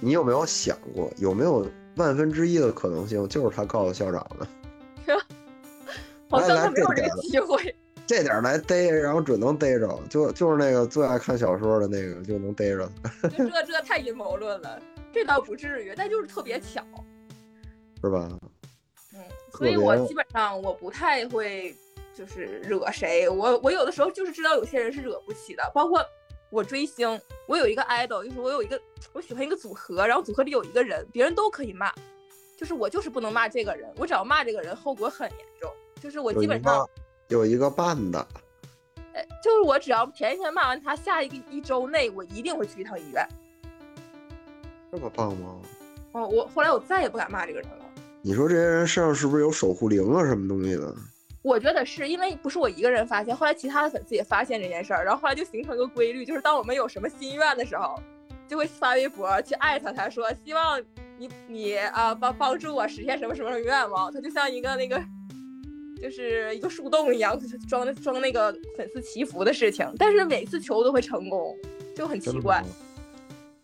你有没有想过，有没有万分之一的可能性，就是他告诉校长的，”好像来他没有这个机会。这点儿来逮，然后准能逮着，就就是那个最爱看小说的那个就能逮着这这太阴谋论了，这倒不至于，但就是特别巧。是吧？嗯，所以我基本上我不太会就是惹谁。我我有的时候就是知道有些人是惹不起的，包括我追星，我有一个 idol，就是我有一个我喜欢一个组合，然后组合里有一个人，别人都可以骂，就是我就是不能骂这个人，我只要骂这个人，后果很严重。就是我基本上有一个伴的，呃，就是我只要前一天骂完他，下一个一周内我一定会去一趟医院。这么棒吗？哦，我后来我再也不敢骂这个人了。你说这些人身上是不是有守护灵啊，什么东西的？我觉得是因为不是我一个人发现，后来其他的粉丝也发现这件事儿，然后后来就形成一个规律，就是当我们有什么心愿的时候，就会发微博去艾特他说，希望你你啊帮帮助我实现什么什么愿望。他就像一个那个，就是一个树洞一样，装装那个粉丝祈福的事情，但是每次求都会成功，就很奇怪。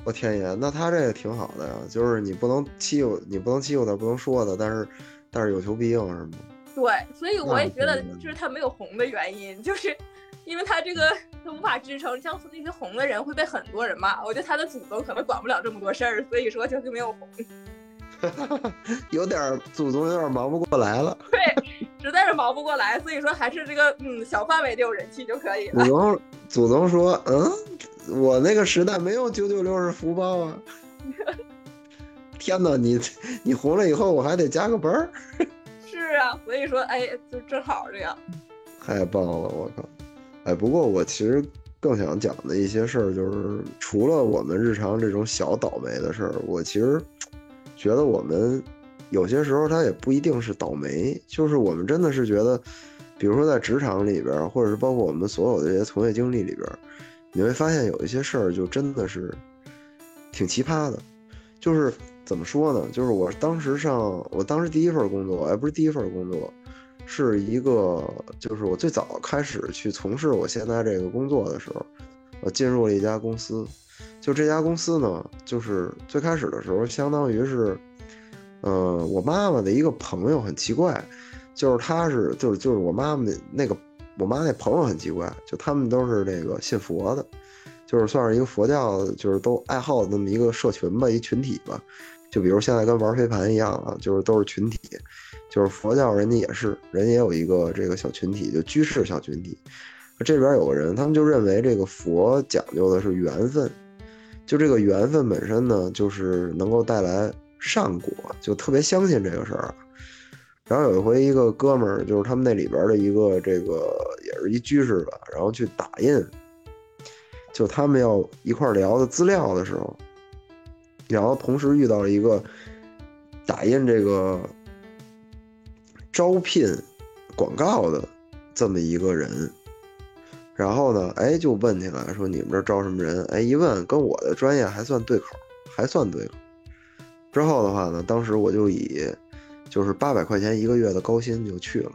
我天爷，那他这个挺好的呀，就是你不能欺负，你不能欺负他，不能说他，但是但是有求必应，是吗？对，所以我也觉得，就是他没有红的原因，就是因为他这个他无法支撑。像那些红的人会被很多人骂，我觉得他的祖宗可能管不了这么多事儿，所以说就是没有红。有点祖宗有点忙不过来了。对，实在是忙不过来，所以说还是这个嗯小范围的有人气就可以了。祖宗祖宗说，嗯。我那个时代没有九九六是福报啊！天哪，你你红了以后我还得加个班儿。是啊，所以说哎，就正好这样。太棒了，我靠！哎，不过我其实更想讲的一些事儿，就是除了我们日常这种小倒霉的事儿，我其实觉得我们有些时候他也不一定是倒霉，就是我们真的是觉得，比如说在职场里边，或者是包括我们所有的这些从业经历里边。你会发现有一些事儿就真的是挺奇葩的，就是怎么说呢？就是我当时上，我当时第一份工作，哎，不是第一份工作，是一个，就是我最早开始去从事我现在这个工作的时候，我进入了一家公司。就这家公司呢，就是最开始的时候，相当于是，呃，我妈妈的一个朋友，很奇怪，就是他是，就是就是我妈妈那个。我妈那朋友很奇怪，就他们都是这个信佛的，就是算是一个佛教，就是都爱好那么一个社群吧，一群体吧。就比如现在跟玩飞盘一样啊，就是都是群体。就是佛教人家也是，人家也有一个这个小群体，就居士小群体。这边有个人，他们就认为这个佛讲究的是缘分，就这个缘分本身呢，就是能够带来善果，就特别相信这个事儿。然后有一回，一个哥们儿就是他们那里边的一个这个也是一居士吧，然后去打印，就他们要一块聊的资料的时候，然后同时遇到了一个打印这个招聘广告的这么一个人，然后呢，哎，就问起来说你们这招什么人？哎，一问跟我的专业还算对口，还算对口。之后的话呢，当时我就以。就是八百块钱一个月的高薪就去了，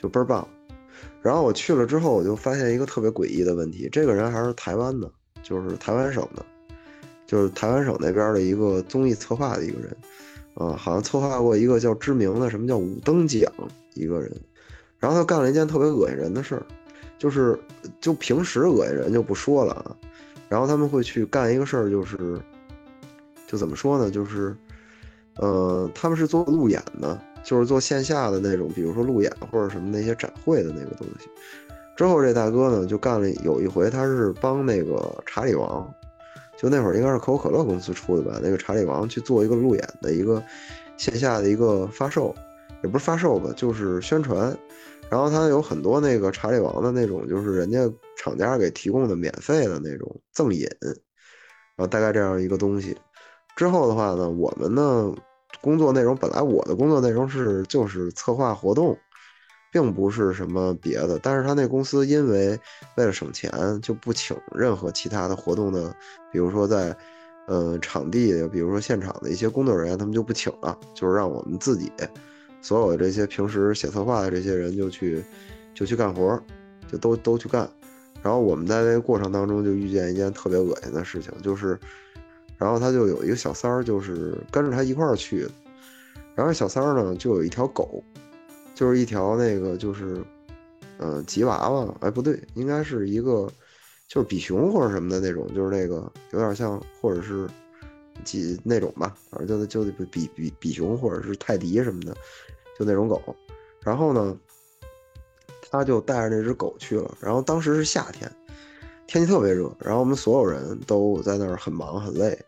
就倍儿棒。然后我去了之后，我就发现一个特别诡异的问题：这个人还是台湾的，就是台湾省的，就是台湾省那边的一个综艺策划的一个人，啊，好像策划过一个叫知名的什么叫五等奖一个人。然后他干了一件特别恶心人的事儿，就是就平时恶心人就不说了啊，然后他们会去干一个事儿，就是就怎么说呢，就是。呃，他们是做路演的，就是做线下的那种，比如说路演或者什么那些展会的那个东西。之后这大哥呢，就干了有一回，他是帮那个查理王，就那会儿应该是可口可乐公司出的吧，那个查理王去做一个路演的一个线下的一个发售，也不是发售吧，就是宣传。然后他有很多那个查理王的那种，就是人家厂家给提供的免费的那种赠饮，然后大概这样一个东西。之后的话呢，我们呢。工作内容本来我的工作内容是就是策划活动，并不是什么别的。但是他那公司因为为了省钱，就不请任何其他的活动的，比如说在，呃场地，比如说现场的一些工作人员，他们就不请了，就是让我们自己所有这些平时写策划的这些人就去就去干活，就都都去干。然后我们在那个过程当中就遇见一件特别恶心的事情，就是。然后他就有一个小三儿，就是跟着他一块儿去。然后小三儿呢，就有一条狗，就是一条那个就是，嗯，吉娃娃，哎，不对，应该是一个，就是比熊或者什么的那种，就是那个有点像，或者是吉那种吧，反正就就比比比熊或者是泰迪什么的，就那种狗。然后呢，他就带着那只狗去了。然后当时是夏天，天气特别热，然后我们所有人都在那儿很忙很累。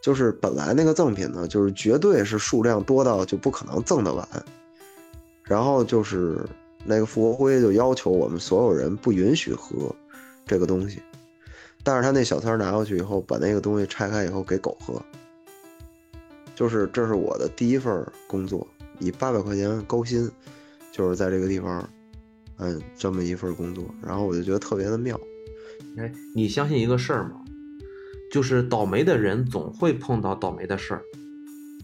就是本来那个赠品呢，就是绝对是数量多到就不可能赠得完。然后就是那个复活灰就要求我们所有人不允许喝这个东西，但是他那小三拿过去以后，把那个东西拆开以后给狗喝。就是这是我的第一份工作，以八百块钱高薪，就是在这个地方，嗯，这么一份工作，然后我就觉得特别的妙。哎，你相信一个事儿吗？就是倒霉的人总会碰到倒霉的事儿，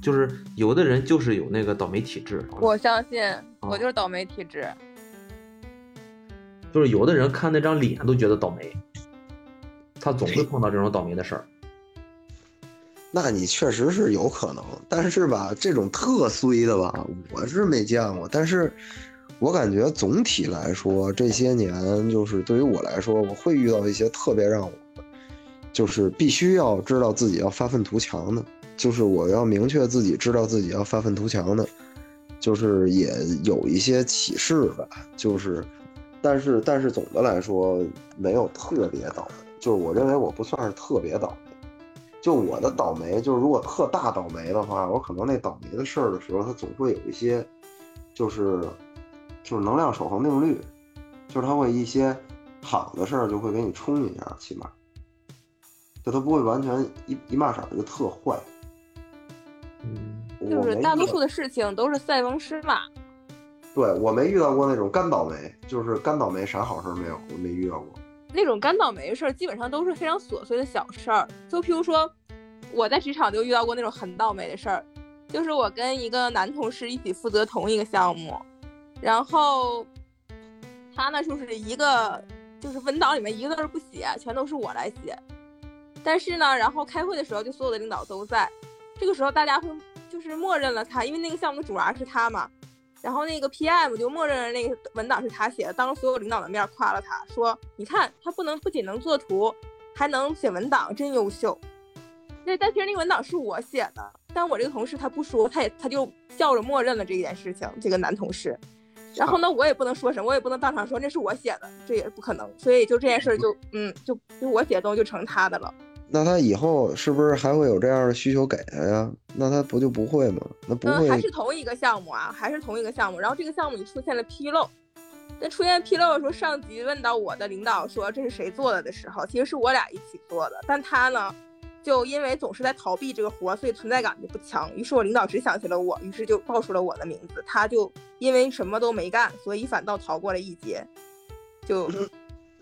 就是有的人就是有那个倒霉体质。我相信，我就是倒霉体质。就是有的人看那张脸都觉得倒霉，他总会碰到这种倒霉的事儿。那你确实是有可能，但是吧，这种特衰的吧，我是没见过。但是我感觉总体来说，这些年就是对于我来说，我会遇到一些特别让我，就是必须要知道自己要发愤图强的，就是我要明确自己知道自己要发愤图强的，就是也有一些启示吧。就是，但是但是总的来说，没有特别倒霉，就是我认为我不算是特别倒霉。就我的倒霉，就是如果特大倒霉的话，我可能那倒霉的事儿的时候，它总会有一些，就是就是能量守恒定律，就是它会一些好的事儿就会给你冲一下，起码，就它不会完全一一骂色就特坏。嗯，就是大多数的事情都是塞翁失马。对我没遇到过那种干倒霉，就是干倒霉啥好事没有，我没遇到过。那种干倒霉的事儿，基本上都是非常琐碎的小事儿。就譬如说，我在职场就遇到过那种很倒霉的事儿，就是我跟一个男同事一起负责同一个项目，然后他呢就是一个就是文档里面一个字不写，全都是我来写。但是呢，然后开会的时候就所有的领导都在，这个时候大家会就是默认了他，因为那个项目的主儿是他嘛。然后那个 PM 就默认了那个文档是他写的，当着所有领导的面夸了他，说：“你看他不能不仅能做图，还能写文档，真优秀。”那但其实那个文档是我写的，但我这个同事他不说，他也他就笑着默认了这件事情。这个男同事，然后呢，我也不能说什么，我也不能当场说那是我写的，这也不可能。所以就这件事就嗯，就就我写的东西就成他的了。那他以后是不是还会有这样的需求给他呀？那他不就不会吗？那不会，还是同一个项目啊，还是同一个项目。然后这个项目里出现了纰漏，那出现纰漏的时候，上级问到我的领导说这是谁做的的时候，其实是我俩一起做的。但他呢，就因为总是在逃避这个活，所以存在感就不强。于是我领导只想起了我，于是就报出了我的名字。他就因为什么都没干，所以反倒逃过了一劫，就。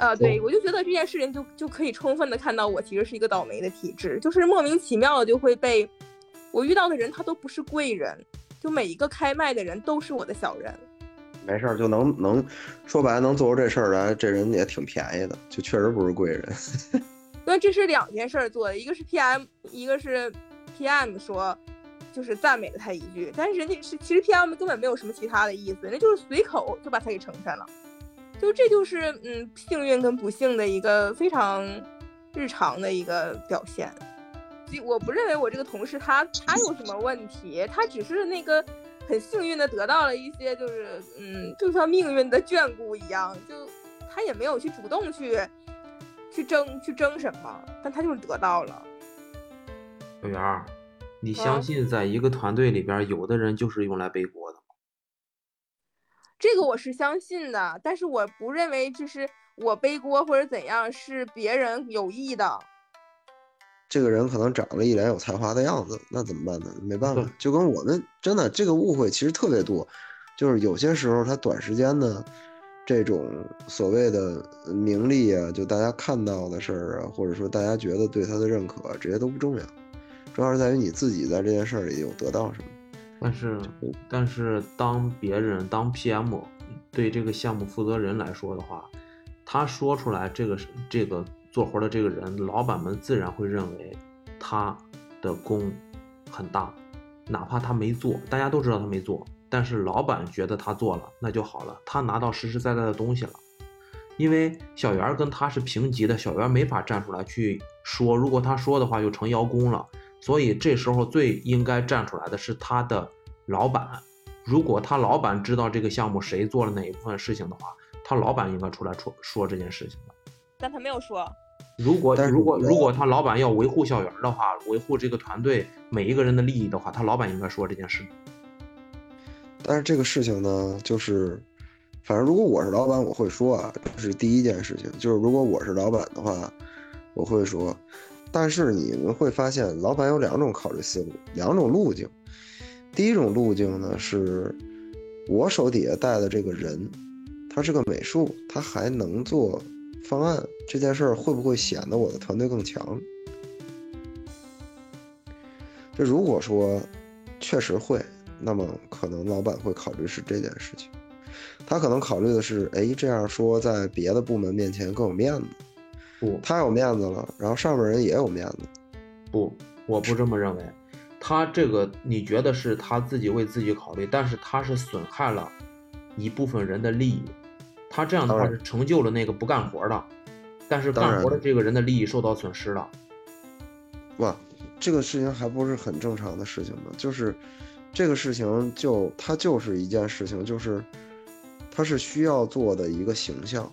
啊，对，我就觉得这件事情就就可以充分的看到我其实是一个倒霉的体质，就是莫名其妙的就会被我遇到的人他都不是贵人，就每一个开麦的人都是我的小人。没事儿，就能能说白了能做出这事儿来，这人也挺便宜的，就确实不是贵人。因为这是两件事儿做的，一个是 PM，一个是 PM 说就是赞美了他一句，但是人家是其实 PM 根本没有什么其他的意思，人家就是随口就把他给成全了。就这就是嗯幸运跟不幸的一个非常日常的一个表现。我不认为我这个同事他他有什么问题，他只是那个很幸运的得到了一些就是嗯就像命运的眷顾一样，就他也没有去主动去去争去争什么，但他就是得到了。小圆，你相信在一个团队里边，有的人就是用来背锅的？这个我是相信的，但是我不认为就是我背锅或者怎样是别人有意的。这个人可能长了一脸有才华的样子，那怎么办呢？没办法，就跟我们真的这个误会其实特别多，就是有些时候他短时间的这种所谓的名利啊，就大家看到的事儿啊，或者说大家觉得对他的认可，这些都不重要，主要是在于你自己在这件事儿里有得到什么。但是，但是当别人当 PM 对这个项目负责人来说的话，他说出来这个这个做活的这个人，老板们自然会认为他的功很大，哪怕他没做，大家都知道他没做，但是老板觉得他做了，那就好了，他拿到实实在在的东西了。因为小袁跟他是平级的，小袁没法站出来去说，如果他说的话就成邀功了。所以这时候最应该站出来的是他的老板。如果他老板知道这个项目谁做了哪一部分事情的话，他老板应该出来说说这件事情的。但他没有说。如果但如果如果他老板要维护校园的话，维护这个团队每一个人的利益的话，他老板应该说这件事。但是这个事情呢，就是，反正如果我是老板，我会说啊，这是第一件事情，就是如果我是老板的话，我会说。但是你们会发现，老板有两种考虑思路，两种路径。第一种路径呢，是我手底下带的这个人，他是个美术，他还能做方案，这件事儿会不会显得我的团队更强？这如果说确实会，那么可能老板会考虑是这件事情，他可能考虑的是，哎，这样说在别的部门面前更有面子，不他有面子了，然后上面人也有面子，不，我不这么认为。他这个你觉得是他自己为自己考虑，但是他是损害了一部分人的利益。他这样的话是成就了那个不干活的，但是干活的这个人的利益受到损失了。哇，这个事情还不是很正常的事情吗？就是这个事情就它就是一件事情，就是它是需要做的一个形象，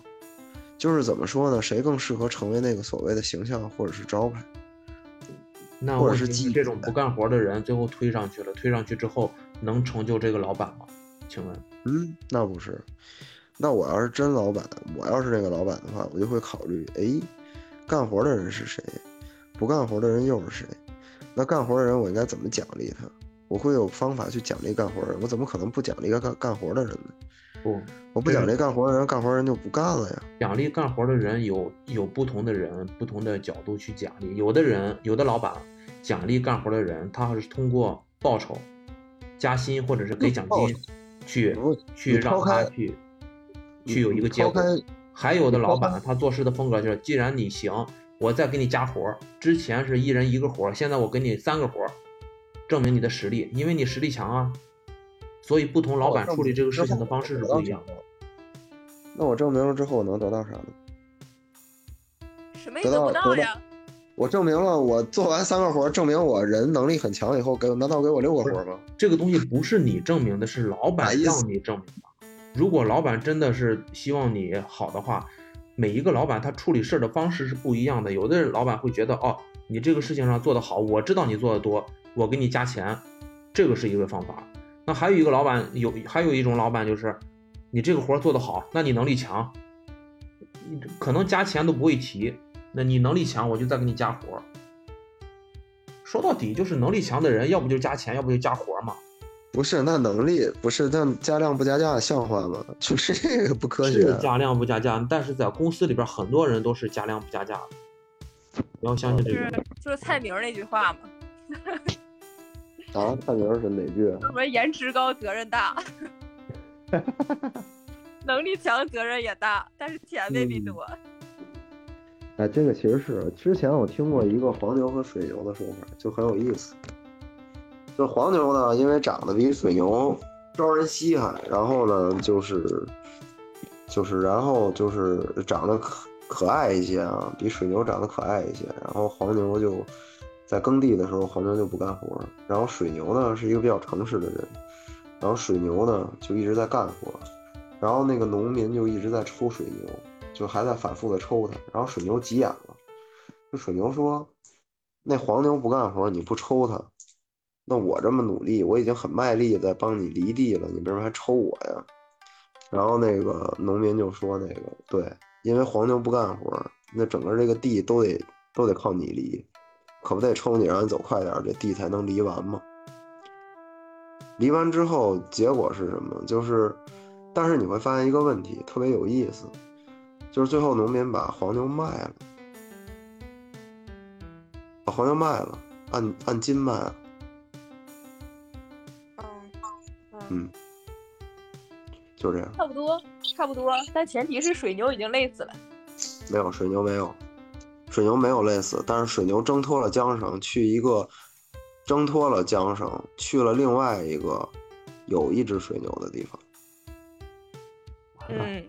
就是怎么说呢？谁更适合成为那个所谓的形象或者是招牌？那或者是这种不干活的人最后推上去了，推上去之后能成就这个老板吗？请问？嗯，那不是。那我要是真老板，我要是那个老板的话，我就会考虑，哎，干活的人是谁，不干活的人又是谁？那干活的人我应该怎么奖励他？我会有方法去奖励干活的人，我怎么可能不奖励干干干活的人呢？不，我不奖励干活的人，干活人就不干了呀。奖励干活的人有有不同的人，不同的角度去奖励。有的人，有的老板奖励干活的人，他是通过报酬、加薪或者是给奖金去去让他去去有一个结果。还有的老板他做事的风格就是，既然你行，我再给你加活儿。之前是一人一个活儿，现在我给你三个活儿，证明你的实力，因为你实力强啊。所以不同老板处理这个事情的方式是不一样的。那我证明了之后，我能得到啥呢？什么也得得到得到不到呀。我证明了我做完三个活儿，证明我人能力很强以后，给我难道给我六个活儿吗？这个东西不是你证明的，是老板让你证明的。如果老板真的是希望你好的话，每一个老板他处理事儿的方式是不一样的。有的老板会觉得，哦，你这个事情上做得好，我知道你做得多，我给你加钱，这个是一个方法。那还有一个老板有，还有一种老板就是，你这个活做得好，那你能力强，你可能加钱都不会提，那你能力强，我就再给你加活。说到底就是能力强的人，要不就加钱，要不就加活嘛。不是，那能力不是，那加量不加价，像话吗？就是这个不科学。是加量不加价，但是在公司里边，很多人都是加量不加价的。不要相信这就是个。就是蔡明那句话嘛，啊，蔡明是哪句？什么颜值高责任大，能力强责任也大，但是钱未必多。哎，这个其实是之前我听过一个黄牛和水牛的说法，就很有意思。就黄牛呢，因为长得比水牛招人稀罕，然后呢，就是就是然后就是长得可可爱一些啊，比水牛长得可爱一些。然后黄牛就在耕地的时候，黄牛就不干活，然后水牛呢是一个比较诚实的人，然后水牛呢就一直在干活，然后那个农民就一直在抽水牛。就还在反复的抽它，然后水牛急眼了，就水牛说：“那黄牛不干活，你不抽它，那我这么努力，我已经很卖力在帮你犁地了，你为什么还抽我呀？”然后那个农民就说：“那个对，因为黄牛不干活，那整个这个地都得都得靠你犁，可不得抽你，让你走快点，这地才能犁完吗？”犁完之后，结果是什么？就是，但是你会发现一个问题，特别有意思。就是最后农民把黄牛卖了，把黄牛卖了，按按斤卖了。嗯嗯，就这样。差不多，差不多，但前提是水牛已经累死了。没有水牛没有，水牛没有累死，但是水牛挣脱了缰绳，去一个挣脱了缰绳，去了另外一个有一只水牛的地方。嗯，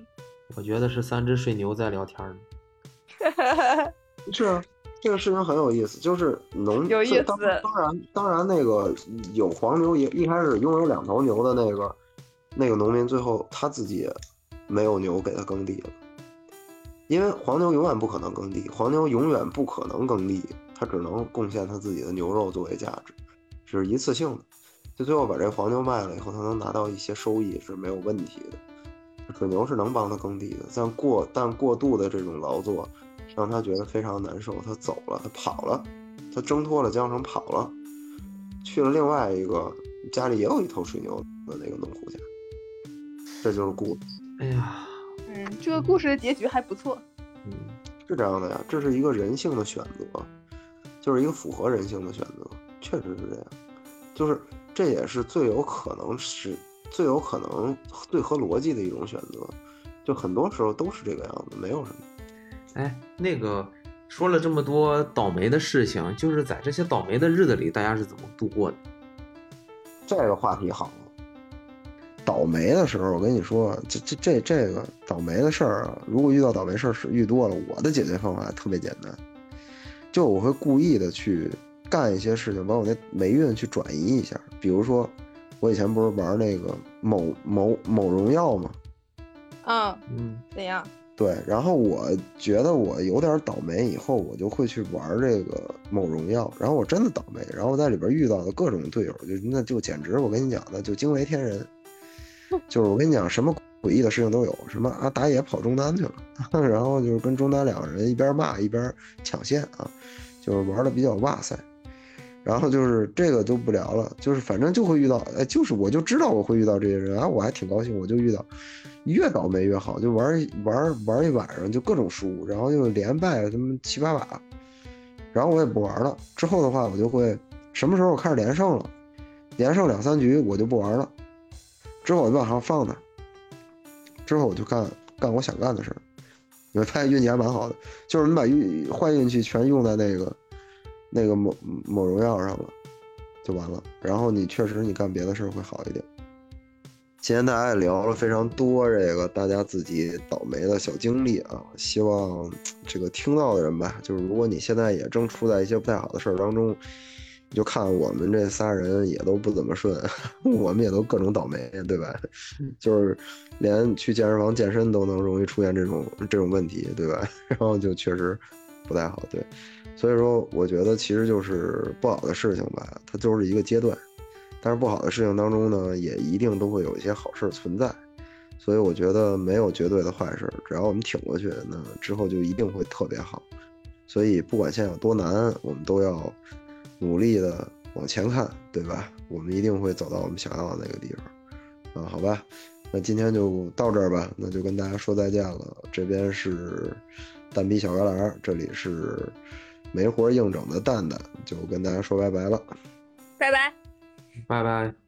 我觉得是三只水牛在聊天呢。是啊，这个事情很有意思，就是农有意思当然当然那个有黄牛也一开始拥有两头牛的那个那个农民，最后他自己也没有牛给他耕地了，因为黄牛永远不可能耕地，黄牛永远不可能耕地，它只能贡献它自己的牛肉作为价值，是一次性的。就最后把这黄牛卖了以后，它能拿到一些收益是没有问题的。水牛是能帮它耕地的，但过但过度的这种劳作，让他觉得非常难受，他走了，他跑了，他挣脱了缰绳跑了，去了另外一个家里也有一头水牛的那个农户家。这就是故事。哎呀，嗯，这个故事的结局还不错。嗯，是这样的呀，这是一个人性的选择，就是一个符合人性的选择，确实是这样，就是这也是最有可能是最有可能最合逻辑的一种选择，就很多时候都是这个样子，没有什么。哎，那个说了这么多倒霉的事情，就是在这些倒霉的日子里，大家是怎么度过的？这个话题好。倒霉的时候，我跟你说，这这这这个倒霉的事儿啊，如果遇到倒霉事儿是遇多了，我的解决方法特别简单，就我会故意的去干一些事情，把我那霉运去转移一下。比如说，我以前不是玩那个某某某荣耀吗？嗯，嗯，怎样？对，然后我觉得我有点倒霉，以后我就会去玩这个某荣耀，然后我真的倒霉，然后我在里边遇到的各种队友，就那就简直我跟你讲那就惊为天人。就是我跟你讲，什么诡异的事情都有，什么啊打野跑中单去了，然后就是跟中单两个人一边骂一边抢线啊，就是玩的比较哇塞，然后就是这个就不聊了，就是反正就会遇到，哎，就是我就知道我会遇到这些人啊，我还挺高兴，我就遇到，越倒霉越好，就玩玩玩一晚上就各种输，然后就连败他妈七八把，然后我也不玩了，之后的话我就会什么时候开始连胜了，连胜两三局我就不玩了。之后我就往上放那，之后我就干干我想干的事儿。你会发现运气还蛮好的，就是你把运坏运气全用在那个那个某某荣耀上了，就完了。然后你确实你干别的事儿会好一点。今天大家也聊了非常多这个大家自己倒霉的小经历啊，希望这个听到的人吧，就是如果你现在也正处在一些不太好的事儿当中。你就看我们这仨人也都不怎么顺，我们也都各种倒霉，对吧？就是连去健身房健身都能容易出现这种这种问题，对吧？然后就确实不太好，对。所以说，我觉得其实就是不好的事情吧，它就是一个阶段。但是不好的事情当中呢，也一定都会有一些好事存在。所以我觉得没有绝对的坏事，只要我们挺过去，那之后就一定会特别好。所以不管现在有多难，我们都要。努力的往前看，对吧？我们一定会走到我们想要的那个地方，啊，好吧，那今天就到这儿吧，那就跟大家说再见了。这边是蛋逼小旮旯，这里是没活硬整的蛋蛋，就跟大家说拜拜了，拜拜，拜拜。